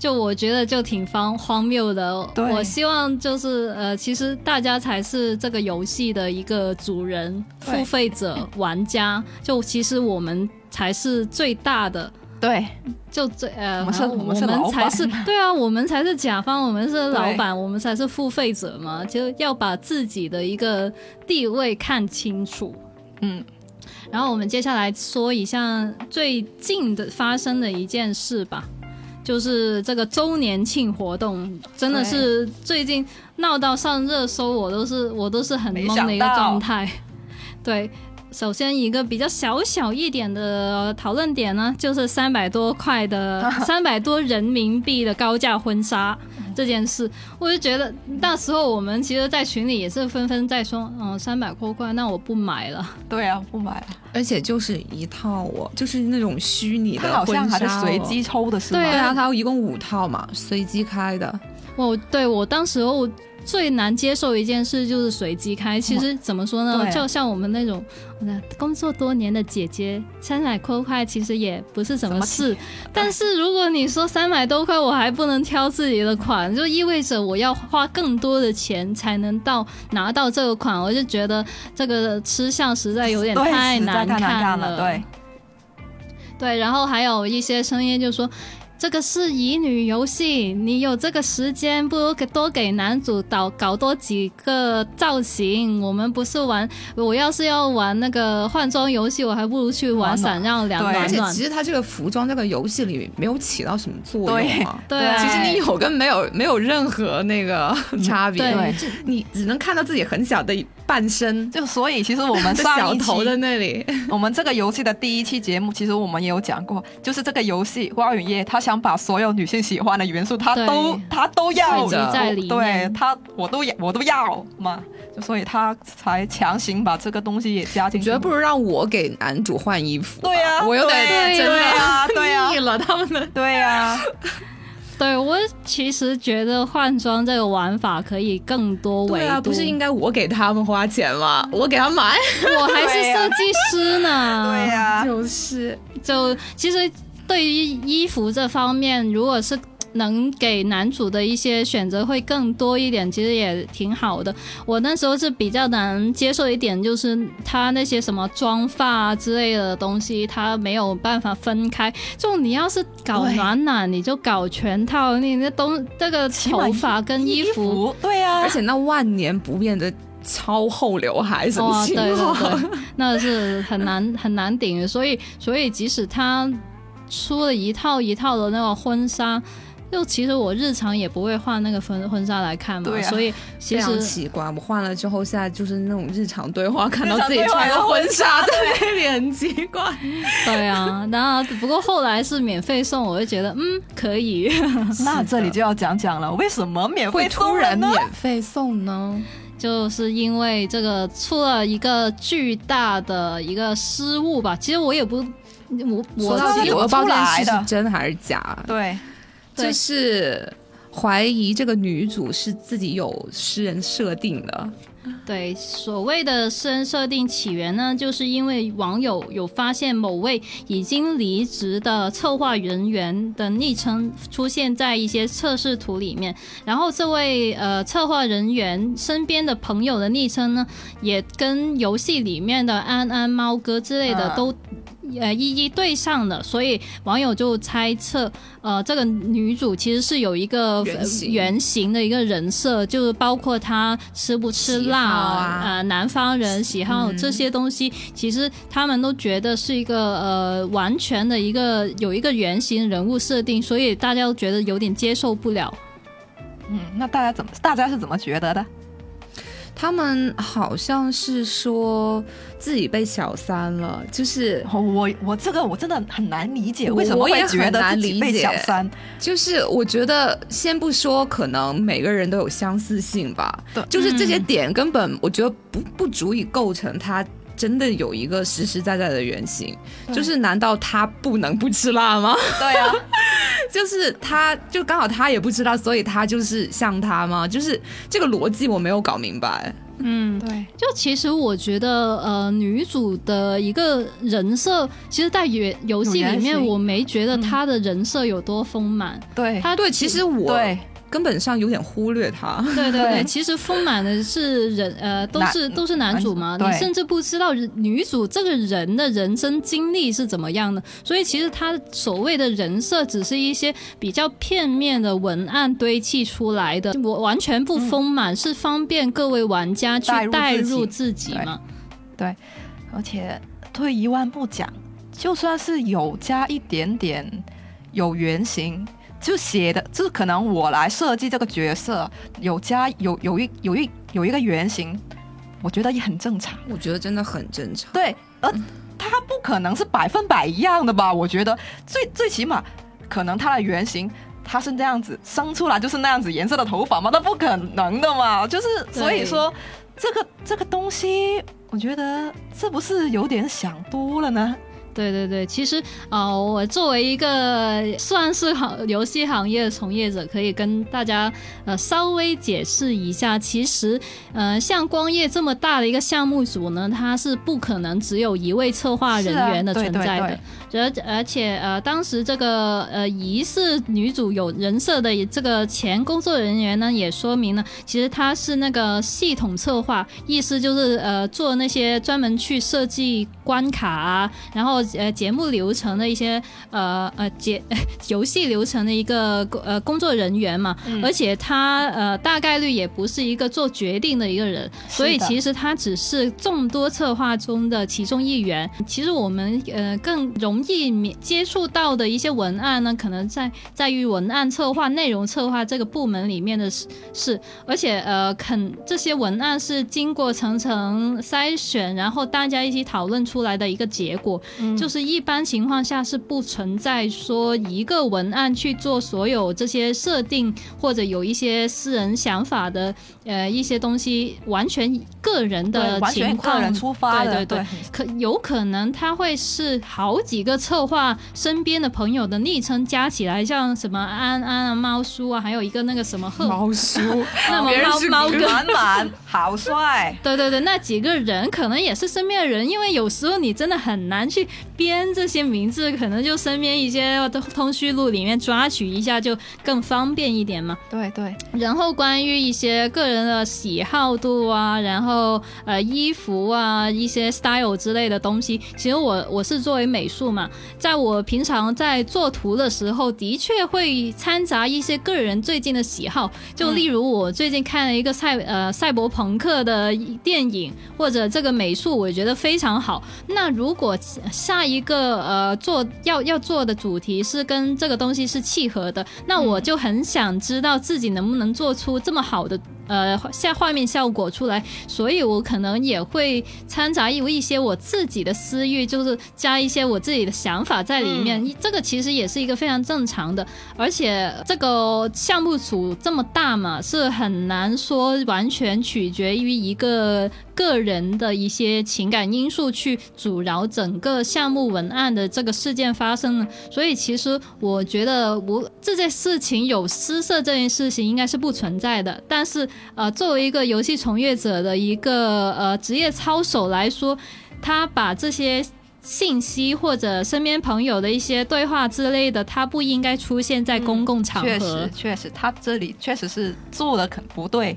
Speaker 3: 就我觉得就挺荒荒谬的，我希望就是呃，其实大家才是这个游戏的一个主人、付费者、玩家。就其实我们才是最大的，
Speaker 4: 对，
Speaker 3: 就最呃，
Speaker 4: 我们
Speaker 3: 才是 对啊，我们才是甲方，我们是老板，我们才是付费者嘛，就要把自己的一个地位看清楚。嗯，然后我们接下来说一下最近的发生的一件事吧。就是这个周年庆活动，真的是最近闹到上热搜，我都是我都是很懵的一个状态。对，首先一个比较小小一点的讨论点呢，就是三百多块的 三百多人民币的高价婚纱。这件事，我就觉得那时候我们其实，在群里也是纷纷在说，嗯，三百多块，那我不买了。
Speaker 4: 对啊，不买了。
Speaker 1: 而且就是一套哦，就是那种虚拟的好像，
Speaker 4: 还是随机抽的是吗？
Speaker 1: 对啊，它一共五套嘛，随机开的。
Speaker 3: 我对我当时候。最难接受一件事就是随机开。其实怎么说呢？就像我们那种工作多年的姐姐，三百多块其实也不是什么事。但是如果你说三百多块，我还不能挑自己的款，就意味着我要花更多的钱才能到拿到这个款。我就觉得这个吃相实在有点太难看了。
Speaker 4: 对，
Speaker 3: 对，然后还有一些声音就说。这个是乙女游戏，你有这个时间，不如给多给男主导搞多几个造型。我们不是玩，我要是要玩那个换装游戏，我还不如去玩闪耀两暖暖。而
Speaker 1: 且其实他这个服装这个游戏里没有起到什么作用
Speaker 3: 啊。对，
Speaker 1: 其实你有跟没有没有任何那个差别。
Speaker 3: 对，
Speaker 1: 你只能看到自己很小的。半身
Speaker 4: 就所以，其实我们上
Speaker 1: 一头的那里，
Speaker 4: 我们这个游戏的第一期节目，其实我们也有讲过，就是这个游戏《花雨夜》，他想把所有女性喜欢的元素，他都他都要的，对他我都要我都要嘛，就所以他才强行把这个东西也加进去。
Speaker 1: 觉得不如让我给男主换衣服，
Speaker 4: 对呀，
Speaker 1: 我有点真的
Speaker 4: 呀，对呀，
Speaker 1: 腻了他们的，
Speaker 4: 对呀。
Speaker 3: 对我其实觉得换装这个玩法可以更多维度，
Speaker 1: 不是应该我给他们花钱吗？我给他买，
Speaker 3: 我还是设计师
Speaker 4: 呢。对呀，
Speaker 1: 就是。
Speaker 3: 就其实对于衣服这方面，如果是能给男主的一些选择会更多一点，其实也挺好的。我那时候是比较难接受一点，就是他那些什么妆发之类的东西，他没有办法分开。就你要是搞暖暖，你就搞全套，你那东这个头发跟衣服，
Speaker 4: 对啊，
Speaker 1: 而且那万年不变的。超厚刘海什么情
Speaker 3: 况？那是很难很难顶的。所以，所以即使他出了一套一套的那个婚纱，就其实我日常也不会换那个婚婚纱来看嘛。所以其实
Speaker 1: 奇怪，我换了之后，现在就是那种日常对话，看到自己穿的婚纱，对脸很奇怪。
Speaker 3: 对啊，那不过后来是免费送，我就觉得嗯可以。
Speaker 4: 那这里就要讲讲了，为什么免费
Speaker 1: 突然免费送呢？
Speaker 3: 就是因为这个出了一个巨大的一个失误吧，其实我也不，我我
Speaker 1: 到底我不知道这是真还是假。
Speaker 4: 对，
Speaker 1: 就是怀疑这个女主是自己有私人设定的。
Speaker 3: 对，所谓的私人设定起源呢，就是因为网友有发现某位已经离职的策划人员的昵称出现在一些测试图里面，然后这位呃策划人员身边的朋友的昵称呢，也跟游戏里面的安安、猫哥之类的都。呃，一一对上的，所以网友就猜测，呃，这个女主其实是有一个原型的一个人设，就是包括她吃不吃辣啊，呃，南方人喜好这些东西，其实他们都觉得是一个呃完全的一个有一个原型人物设定，所以大家都觉得有点接受不了。
Speaker 4: 嗯，那大家怎么，大家是怎么觉得的？
Speaker 1: 他们好像是说自己被小三了，就是
Speaker 4: 我我这个我真的很难理解，为什么会觉得自己被小三？
Speaker 1: 就是我觉得先不说，可能每个人都有相似性吧，对，就是这些点根本我觉得不不足以构成他真的有一个实实在在的原型。就是难道他不能不吃辣吗？
Speaker 4: 对呀。
Speaker 1: 就是他，就刚好他也不吃辣，所以他就是像他吗？就是这个逻辑我没有搞明白。
Speaker 3: 嗯，对。就其实我觉得，呃，女主的一个人设，其实，在游游戏里面，我没觉得她的人设有多丰满。
Speaker 4: 对，
Speaker 1: 她对，其实我。根本上有点忽略他。
Speaker 3: 对对对，其实丰满的是人，呃，都是都是男主嘛。你甚至不知道女主这个人的人生经历是怎么样的，所以其实他所谓的人设只是一些比较片面的文案堆砌出来的，我完全不丰满，是方便各位玩家去代入自己嘛。
Speaker 4: 对，而且退一万步讲，就算是有加一点点有原型。就写的，就是可能我来设计这个角色，有加有有一有一有一个原型，我觉得也很正常。
Speaker 1: 我觉得真的很正常。
Speaker 4: 对，而他不可能是百分百一样的吧？我觉得最最起码，可能他的原型他是这样子生出来就是那样子颜色的头发吗？那不可能的嘛！就是所以说，这个这个东西，我觉得这不是有点想多了呢？
Speaker 3: 对对对，其实啊，我作为一个算是行游戏行业的从业者，可以跟大家呃稍微解释一下。其实，呃，像光夜这么大的一个项目组呢，它是不可能只有一位策划人员的存在的。而而且呃，当时这个呃疑似女主有人设的这个前工作人员呢，也说明了，其实她是那个系统策划，意思就是呃做那些专门去设计关卡啊，然后。呃，节目流程的一些呃呃节 游戏流程的一个呃工作人员嘛，而且她呃大概率也不是一个做决定的一个人，所以其实她只是众多策划中的其中一员。其实我们呃更容易接触到的一些文案呢，可能在在于文案策划、内容策划这个部门里面的事，而且呃肯这些文案是经过层层筛选，然后大家一起讨论出来的一个结果。就是一般情况下是不存在说一个文案去做所有这些设定，或者有一些私人想法的呃一些东西，完全个人的情况
Speaker 4: 出发
Speaker 3: 对对对，可有可能他会是好几个策划身边的朋友的昵称加起来，像什么安安啊、猫叔啊，还有一个那个什么贺
Speaker 1: 猫叔，
Speaker 3: 那么猫猫哥
Speaker 4: 满满好帅，
Speaker 3: 对对对，那几个人可能也是身边的人，因为有时候你真的很难去。编这些名字，可能就身边一些通讯录里面抓取一下就更方便一点嘛。
Speaker 4: 对对。
Speaker 3: 然后关于一些个人的喜好度啊，然后呃衣服啊一些 style 之类的东西，其实我我是作为美术嘛，在我平常在做图的时候，的确会掺杂一些个人最近的喜好，就例如我最近看了一个赛呃赛博朋克的电影，或者这个美术我觉得非常好。那如果下一个呃做要要做的主题是跟这个东西是契合的，那我就很想知道自己能不能做出这么好的。呃，下画面效果出来，所以我可能也会掺杂有一些我自己的私欲，就是加一些我自己的想法在里面。这个其实也是一个非常正常的，而且这个项目组这么大嘛，是很难说完全取决于一个个人的一些情感因素去阻挠整个项目文案的这个事件发生。所以其实我觉得，我这件事情有私色这件事情应该是不存在的，但是。呃，作为一个游戏从业者的一个呃职业操守来说，他把这些信息或者身边朋友的一些对话之类的，他不应该出现在公共场合。
Speaker 4: 确实，确实，他这里确实是做的很不对。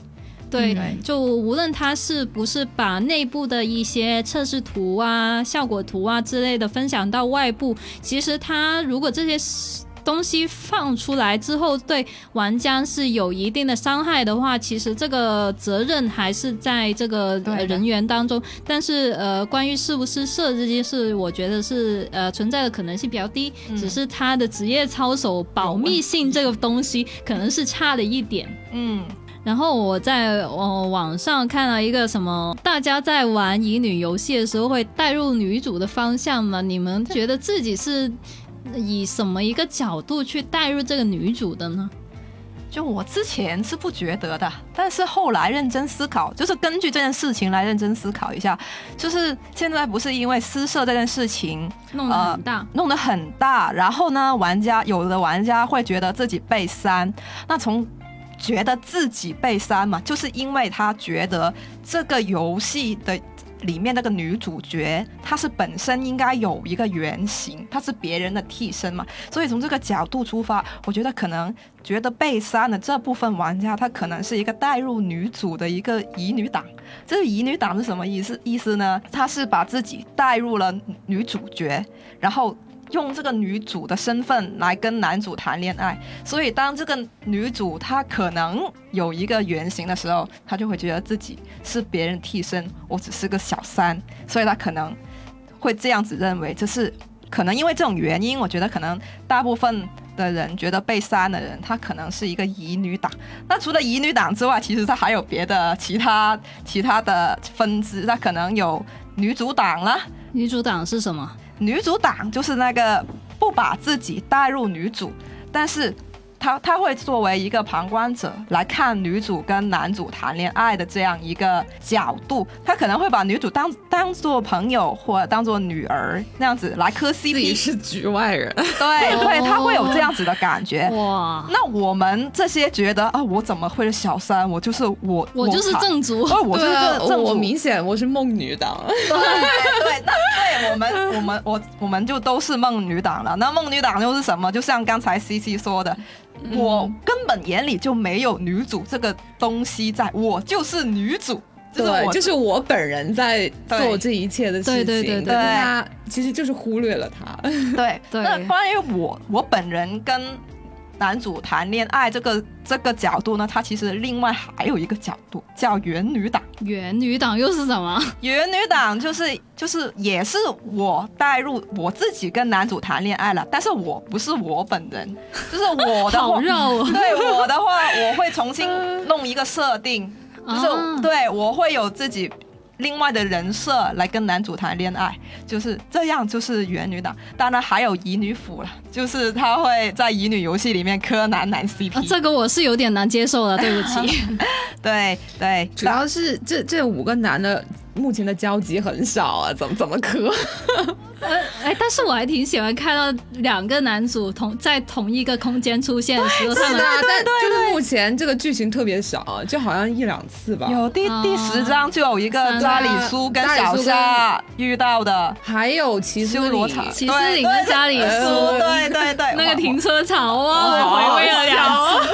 Speaker 3: 对，就无论他是不是把内部的一些测试图啊、效果图啊之类的分享到外部，其实他如果这些。东西放出来之后，对玩家是有一定的伤害的话，其实这个责任还是在这个人员当中。但是，呃，关于是不是设这件事，我觉得是呃存在的可能性比较低，只是他的职业操守、保密性这个东西可能是差了一点。
Speaker 4: 嗯，
Speaker 3: 然后我在呃网上看了一个什么，大家在玩乙女游戏的时候会带入女主的方向吗？你们觉得自己是？以什么一个角度去带入这个女主的呢？
Speaker 4: 就我之前是不觉得的，但是后来认真思考，就是根据这件事情来认真思考一下。就是现在不是因为私设这件事情
Speaker 3: 弄得很大，
Speaker 4: 弄得很大，然后呢，玩家有的玩家会觉得自己被删，那从觉得自己被删嘛，就是因为他觉得这个游戏的。里面那个女主角，她是本身应该有一个原型，她是别人的替身嘛，所以从这个角度出发，我觉得可能觉得被删的这部分玩家，他可能是一个带入女主的一个乙女党。这个乙女党是什么意思？意思呢？他是把自己带入了女主角，然后。用这个女主的身份来跟男主谈恋爱，所以当这个女主她可能有一个原型的时候，她就会觉得自己是别人替身，我只是个小三，所以她可能会这样子认为。这是可能因为这种原因，我觉得可能大部分的人觉得被删的人，他可能是一个乙女党。那除了乙女党之外，其实他还有别的其他其他的分支，他可能有女主党啦。
Speaker 3: 女主党是什么？
Speaker 4: 女主党就是那个不把自己带入女主，但是。他他会作为一个旁观者来看女主跟男主谈恋爱的这样一个角度，他可能会把女主当当做朋友或者当做女儿那样子来磕 CP，
Speaker 1: 是局外人。
Speaker 4: 对对，他会有这样子的感觉。哇，那我们这些觉得啊，我怎么会是小三？我就是我，
Speaker 3: 我就是正主。
Speaker 4: 哦，我就是正主。
Speaker 1: 我明显我是梦女党。
Speaker 4: 对对，那对 我们我们我我们就都是梦女党了。那梦女党又是什么？就像刚才 C C 说的。我根本眼里就没有女主这个东西，在我就是女主，
Speaker 1: 对，就是我本人在做这一切的事情，
Speaker 3: 对对对对，
Speaker 1: 他其实就是忽略了他，
Speaker 4: 对对。那关于我，我本人跟。男主谈恋爱这个这个角度呢，它其实另外还有一个角度叫元女党。
Speaker 3: 元女党又是什么？
Speaker 4: 元女党就是就是也是我带入我自己跟男主谈恋爱了，但是我不是我本人，就是我的
Speaker 3: 好绕。
Speaker 4: 对我的话，我会重新弄一个设定，就是对我会有自己。另外的人设来跟男主谈恋爱，就是这样，就是元女党。当然还有乙女腐了，就是他会在乙女游戏里面磕男男 CP。
Speaker 3: 这个我是有点难接受的，对不起。
Speaker 4: 对对，
Speaker 1: 主要是这这五个男的目前的交集很少啊，怎么怎么磕？
Speaker 3: 哎，但是我还挺喜欢看到两个男主同在同一个空间出现的时候，他们
Speaker 1: 但就是目前这个剧情特别少，就好像一两次吧。
Speaker 4: 有第第十章就有一个扎里苏跟小夏遇到的，
Speaker 1: 还有骑士罗
Speaker 3: 场，骑士里跟扎里苏，
Speaker 4: 对对对，
Speaker 3: 那个停车场哇，回味了两次，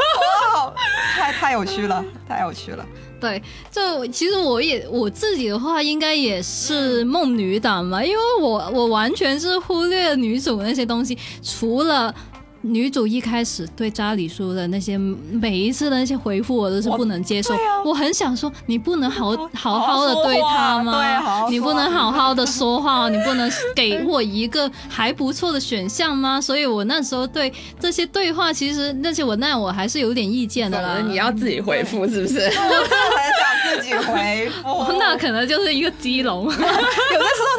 Speaker 4: 太太有趣了，太有趣了。
Speaker 3: 对，就其实我也我自己的话，应该也是梦女党嘛，因为我我完全是忽略女主那些东西，除了。女主一开始对扎里说的那些每一次的那些回复，我都是不能接受。我很想说，你不能好好 好的对他吗？你不能好好的说话，你不能给我一个还不错的选项吗？所以我那时候对这些对话，其实那些文案我还是有点意见的啦。
Speaker 1: 你要自己回复是不是？我真
Speaker 4: 的很想自己回复。
Speaker 3: 那可能就是一个鸡笼。有的时
Speaker 4: 候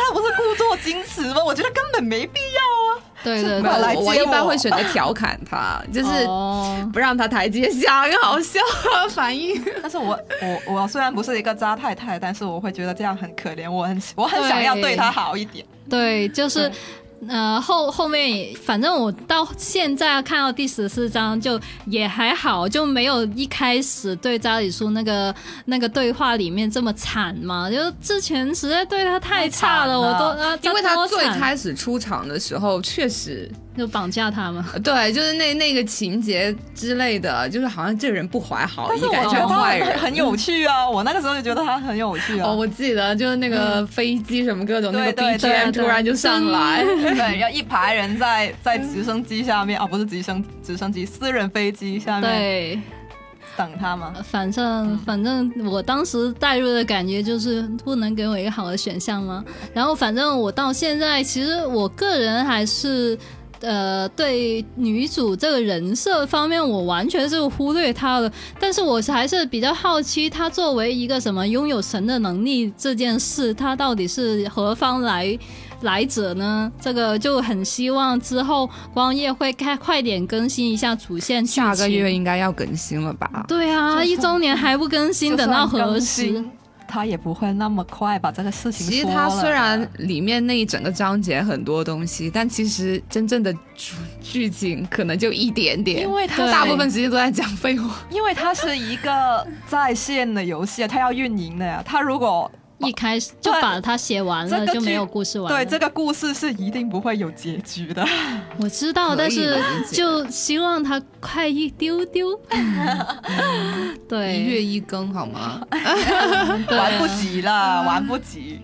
Speaker 4: 他不是故作矜持吗？我觉得根本没必要啊。
Speaker 3: 对对来，
Speaker 1: 我一般会选择调侃他，就是不让他台阶下，很好笑反应。
Speaker 4: 但是我我我虽然不是一个渣太太，但是我会觉得这样很可怜，我很我很想要对他好一点。
Speaker 3: 对，就是。呃，后后面反正我到现在看到第十四章就也还好，就没有一开始对扎里苏那个那个对话里面这么惨嘛。就之前实在对他太差了，我都啊，
Speaker 1: 因为他最开始出场的时候确实。
Speaker 3: 就绑架他吗？
Speaker 1: 对，就是那那个情节之类的，就是好像这个人不怀好意，
Speaker 4: 感
Speaker 1: 觉坏
Speaker 4: 人，很有趣啊！我那个时候就觉得他很有趣啊。
Speaker 1: 哦，我记得就是那个飞机什么各种那个 BGM 突然就上来，
Speaker 4: 对，然后 一排人在在直升机下面啊，不是直升直升机，私人飞机下面
Speaker 3: 对
Speaker 4: 等他吗？
Speaker 3: 反正反正我当时带入的感觉就是不能给我一个好的选项吗？然后反正我到现在其实我个人还是。呃，对女主这个人设方面，我完全是忽略她了。但是我还是比较好奇，她作为一个什么拥有神的能力这件事，她到底是何方来来者呢？这个就很希望之后光夜会开快点更新一下主线。
Speaker 1: 下个月应该要更新了吧？
Speaker 3: 对啊，一周年还不更新，等到何时？
Speaker 4: 他也不会那么快把这个事情。
Speaker 1: 其实他虽然里面那一整个章节很多东西，但其实真正的主剧情可能就一点点，
Speaker 4: 因为他
Speaker 1: 大部分时间都在讲废话。
Speaker 4: 因为他是一个在线的游戏，他要运营的呀。他如果
Speaker 3: 一开始就把它写完了，就没有故事完。
Speaker 4: 对，这个故事是一定不会有结局的。
Speaker 3: 我知道，但是就希望它快一丢丢。对，
Speaker 1: 一月一更好吗？
Speaker 4: 玩不及了，玩不及。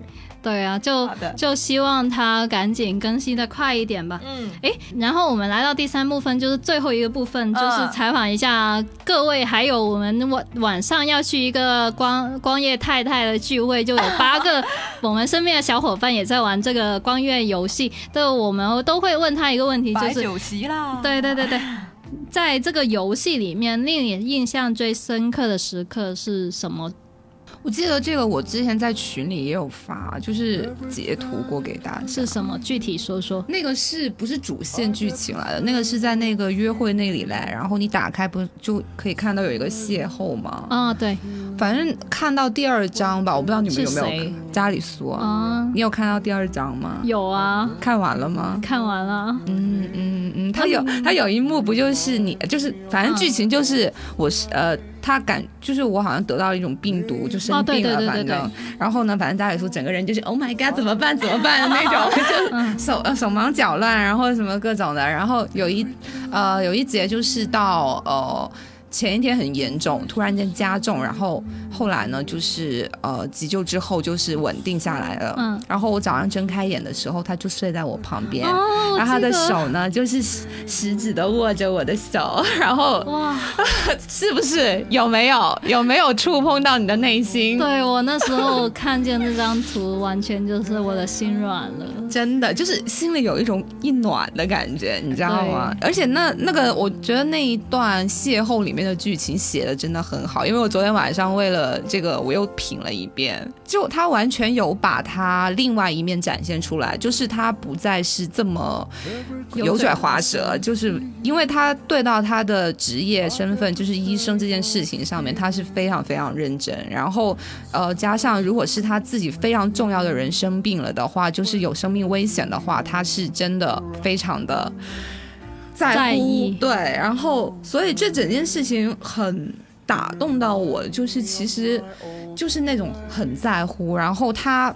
Speaker 3: 对啊，就就希望他赶紧更新的快一点吧。嗯，哎，然后我们来到第三部分，就是最后一个部分，就是采访一下各位，还有我们晚晚上要去一个光光夜太太的聚会，就有八个 我们身边的小伙伴也在玩这个光月游戏。对，我们都会问他一个问题，就是
Speaker 4: 酒席啦。
Speaker 3: 对对对对，在这个游戏里面，令你印象最深刻的时刻是什么？
Speaker 1: 我记得这个，我之前在群里也有发，就是截图过给大家。
Speaker 3: 是什么？具体说说。
Speaker 1: 那个是不是主线剧情来的？那个是在那个约会那里来，然后你打开不就可以看到有一个邂逅吗？
Speaker 3: 啊，对。
Speaker 1: 反正看到第二章吧，我不知道你们有没有。加里苏啊。你有看到第二章吗？
Speaker 3: 有啊。
Speaker 1: 看完了吗？
Speaker 3: 看完了。
Speaker 1: 嗯嗯嗯，他有他有一幕不就是你就是反正剧情就是我是呃。他感就是我好像得到了一种病毒，就生病了，反正，然后呢，反正家里说整个人就是 Oh my God，怎么办？怎么办？的那种，就手手忙脚乱，然后什么各种的，然后有一呃有一节就是到呃。前一天很严重，突然间加重，然后后来呢，就是呃急救之后就是稳定下来了。嗯，然后我早上睁开眼的时候，他就睡在我旁边，然后他的手呢就是食指的握着我的手，然后哇，是不是有没有有没有触碰到你的内心？
Speaker 3: 对我那时候看见那张图，完全就是我的心软了，
Speaker 1: 真的就是心里有一种一暖的感觉，你知道吗？而且那那个我觉得那一段邂逅里面。的剧情写的真的很好，因为我昨天晚上为了这个我又品了一遍，就他完全有把他另外一面展现出来，就是他不再是这么油嘴滑舌，就是因为他对到他的职业身份就是医生这件事情上面，他是非常非常认真。然后，呃，加上如果是他自己非常重要的人生病了的话，就是有生命危险的话，他是真的非常的在乎。对，然后所以这整件事情很打动到我，就是其实就是那种很在乎，然后他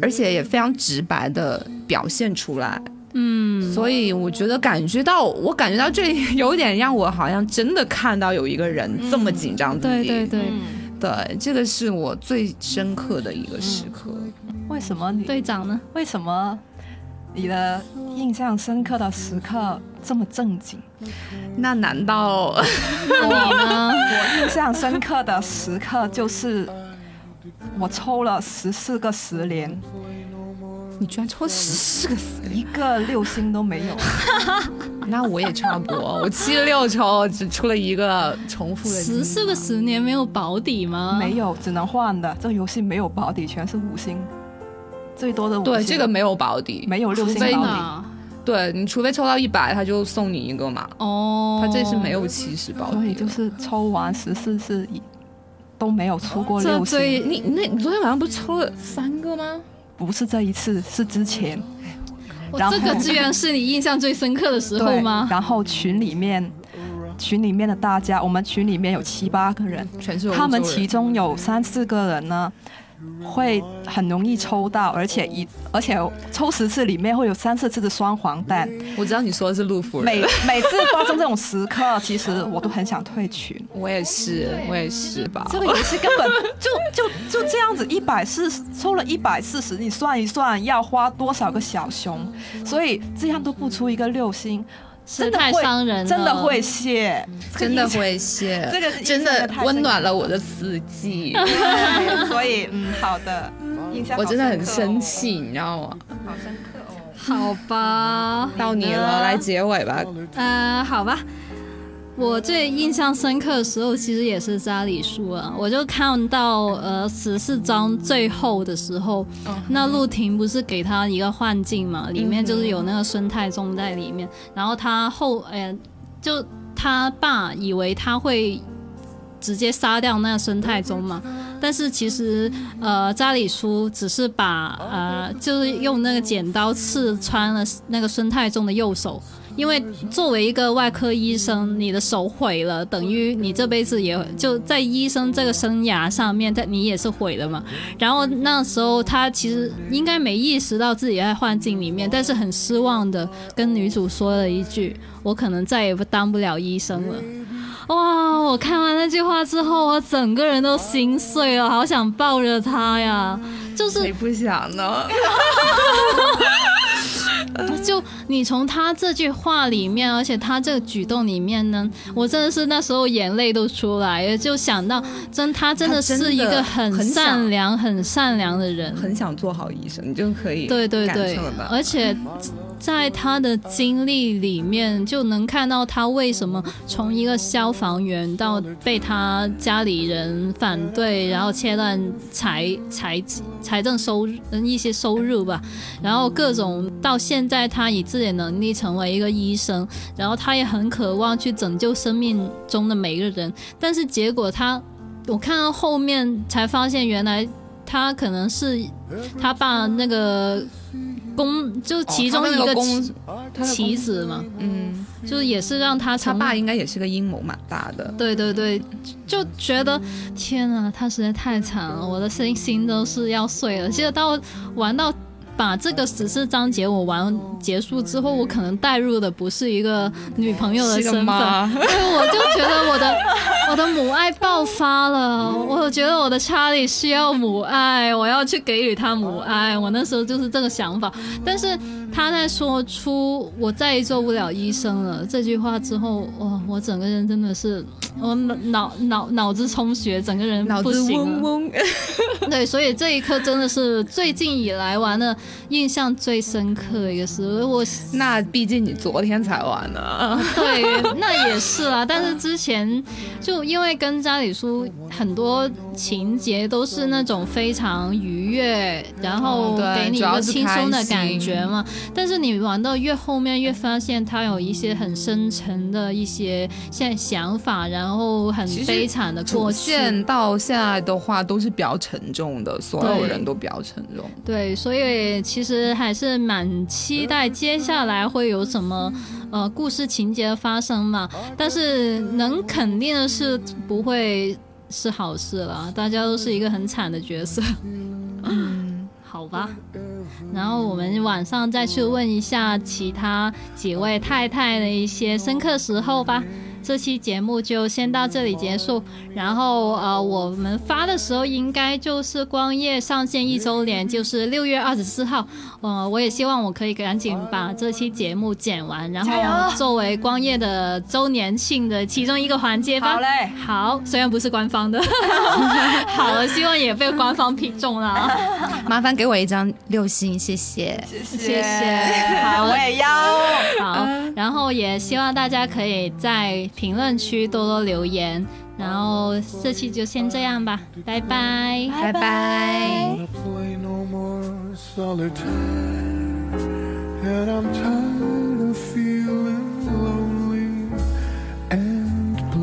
Speaker 1: 而且也非常直白的表现出来。
Speaker 3: 嗯，
Speaker 1: 所以我觉得感觉到，我感觉到这有点让我好像真的看到有一个人这么紧张自
Speaker 3: 己。对对对，
Speaker 1: 对，这个是我最深刻的一个时刻。
Speaker 4: 为什么你
Speaker 3: 队长呢？
Speaker 4: 为什么你的印象深刻的时刻这么正经？
Speaker 1: 那难道
Speaker 3: 你呢？
Speaker 4: 我印象深刻的时刻就是我抽了十四个十连。
Speaker 1: 你居然抽十四个死，
Speaker 4: 一个六星都没有，
Speaker 1: 那我也差不多，我七六抽只出了一个重复的。
Speaker 3: 十四个十年没有保底吗？
Speaker 4: 没有，只能换的。这个游戏没有保底，全是五星，最多的五星。
Speaker 1: 对，这个没有保底，
Speaker 4: 没有六星保底。
Speaker 1: 对你除非抽到一百，他就送你一个嘛。
Speaker 3: 哦，
Speaker 1: 他这是没有七十保底，
Speaker 4: 所以就是抽完十四次都没有出过六星。
Speaker 1: 你那你昨天晚上不是抽了三个吗？
Speaker 4: 不是这一次，是之前。
Speaker 3: 这个居然是你印象最深刻的时候吗？
Speaker 4: 然后群里面，群里面的大家，我们群里面有七八个人，
Speaker 1: 全是
Speaker 4: 他们其中有三四个人呢。会很容易抽到，而且一而且抽十次里面会有三四次的双黄蛋。
Speaker 1: 我知道你说的是陆夫人。
Speaker 4: 每每次发生这种时刻，其实我都很想退群。
Speaker 1: 我也是，我也是吧。
Speaker 4: 这个游戏根本就就就这样子，一百四抽了一百四十，你算一算要花多少个小熊？所以这样都不出一个六星。
Speaker 3: 真的太伤人，
Speaker 4: 真的会谢，
Speaker 1: 真的会谢，
Speaker 4: 这个
Speaker 1: 真的温暖了我的四季。
Speaker 4: 所以，嗯，好的，印象
Speaker 1: 我真的很生气，你知道吗？
Speaker 4: 好深刻哦。
Speaker 3: 好吧，
Speaker 1: 到你了，来结尾吧。
Speaker 3: 嗯，好吧。我最印象深刻的时候，其实也是扎里书啊。我就看到呃十四章最后的时候，那陆婷不是给他一个幻境嘛，里面就是有那个孙太宗在里面，然后他后呃就他爸以为他会直接杀掉那个孙太宗嘛，但是其实呃扎里叔只是把呃就是用那个剪刀刺穿了那个孙太宗的右手。因为作为一个外科医生，你的手毁了，等于你这辈子也就在医生这个生涯上面，在你也是毁了嘛。然后那时候他其实应该没意识到自己在幻境里面，但是很失望的跟女主说了一句：“我可能再也不当不了医生了。”哇！我看完那句话之后，我整个人都心碎了，好想抱着他呀！就是
Speaker 1: 谁不想呢？
Speaker 3: 就你从他这句话里面，而且他这个举动里面呢，我真的是那时候眼泪都出来了，就想到真他真的是一个很善良、很善良的人，
Speaker 1: 很想做好医生，你就可以
Speaker 3: 对对对，而且。在他的经历里面，就能看到他为什么从一个消防员到被他家里人反对，然后切断财财财政收入一些收入吧，然后各种到现在他以自己的能力成为一个医生，然后他也很渴望去拯救生命中的每一个人，但是结果他，我看到后面才发现，原来他可能是他爸那个。公就其中一个棋子嘛，嗯，就是也是让他
Speaker 1: 他爸应该也是个阴谋蛮大的，
Speaker 3: 对对对，就觉得天啊，他实在太惨了，我的心心都是要碎了。记得到玩到。把这个十四章节我玩结束之后，我可能带入的不是一个女朋友的身份，因为我就觉得我的 我的母爱爆发了，我觉得我的查理需要母爱，我要去给予他母爱，我那时候就是这个想法。但是他在说出我再也做不了医生了这句话之后，哇，我整个人真的是我脑脑脑子充血，整个人
Speaker 1: 脑子嗡嗡。
Speaker 3: 对，所以这一刻真的是最近以来玩的。印象最深刻的一个是我，
Speaker 1: 那毕竟你昨天才玩呢。
Speaker 3: 对，那也是啦。但是之前就因为跟家里叔很多情节都是那种非常愉悦，然后给你一个轻松的感觉嘛。但是你玩到越后面，越发现他有一些很深沉的一些现想法，然后很悲惨的过
Speaker 1: 去。现到现在的话都是比较沉重的，所有人都比较沉重。
Speaker 3: 对，所以其实还是蛮期待接下来会有什么呃故事情节发生嘛。但是能肯定的是不会是好事了，大家都是一个很惨的角色。好吧，然后我们晚上再去问一下其他几位太太的一些深刻时候吧。这期节目就先到这里结束，然后呃，我们发的时候应该就是光夜上线一周年，就是六月二十四号。呃，我也希望我可以赶紧把这期节目剪完，然后作为光夜的周年庆的其中一个环节吧。
Speaker 4: 好嘞，
Speaker 3: 好，虽然不是官方的，好了，希望也被官方品中了。
Speaker 1: 麻烦给我一张六星，谢谢，
Speaker 4: 谢谢。
Speaker 3: 好，
Speaker 4: 我也要。
Speaker 3: 好，然后也希望大家可以在。评论区多多留言，然后这期就先这样吧，拜拜，
Speaker 1: 拜拜。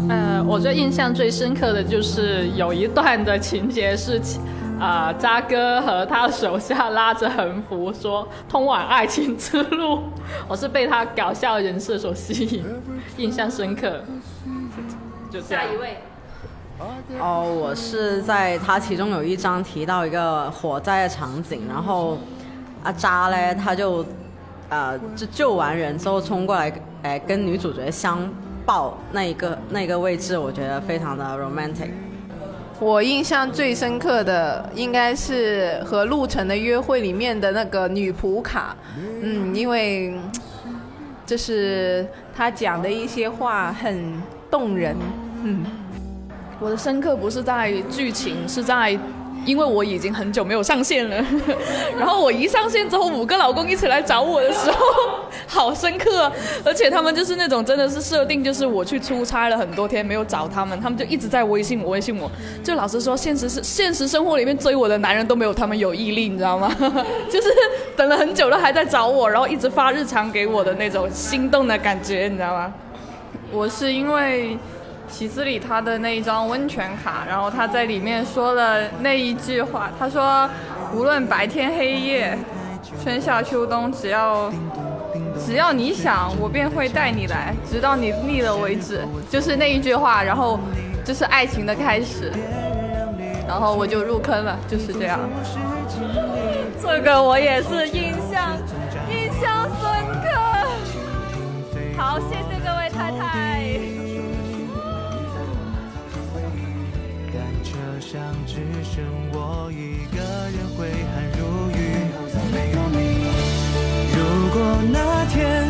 Speaker 2: 呃，我最印象最深刻的就是有一段的情节是，啊，渣哥和他手下拉着横幅说通往爱情之路，我是被他搞笑人设所吸引。印象深刻，就
Speaker 3: 下一位。
Speaker 5: 哦，我是在他其中有一张提到一个火灾的场景，然后阿渣嘞他就呃就救完人之后冲过来，哎跟女主角相抱那一个那个位置，我觉得非常的 romantic。
Speaker 6: 我印象最深刻的应该是和陆晨的约会里面的那个女仆卡，嗯，因为。就是他讲的一些话很动人，嗯，
Speaker 2: 我的深刻不是在剧情，是在。因为我已经很久没有上线了，然后我一上线之后，五个老公一起来找我的时候，好深刻，而且他们就是那种真的是设定，就是我去出差了很多天没有找他们，他们就一直在微信我，微信我，就老实说，现实是现实生活里面追我的男人都没有他们有毅力，你知道吗？就是等了很久了还在找我，然后一直发日常给我的那种心动的感觉，你知道吗？
Speaker 6: 我是因为。喜子里他的那一张温泉卡，然后他在里面说了那一句话，他说：“无论白天黑夜，春夏秋冬，只要只要你想，我便会带你来，直到你腻了为止。”就是那一句话，然后就是爱情的开始，然后我就入坑了，就是这样。这个我也是印象印象深刻。好，谢谢各位太太。想只剩我一个人挥汗如雨，没有你。如果那天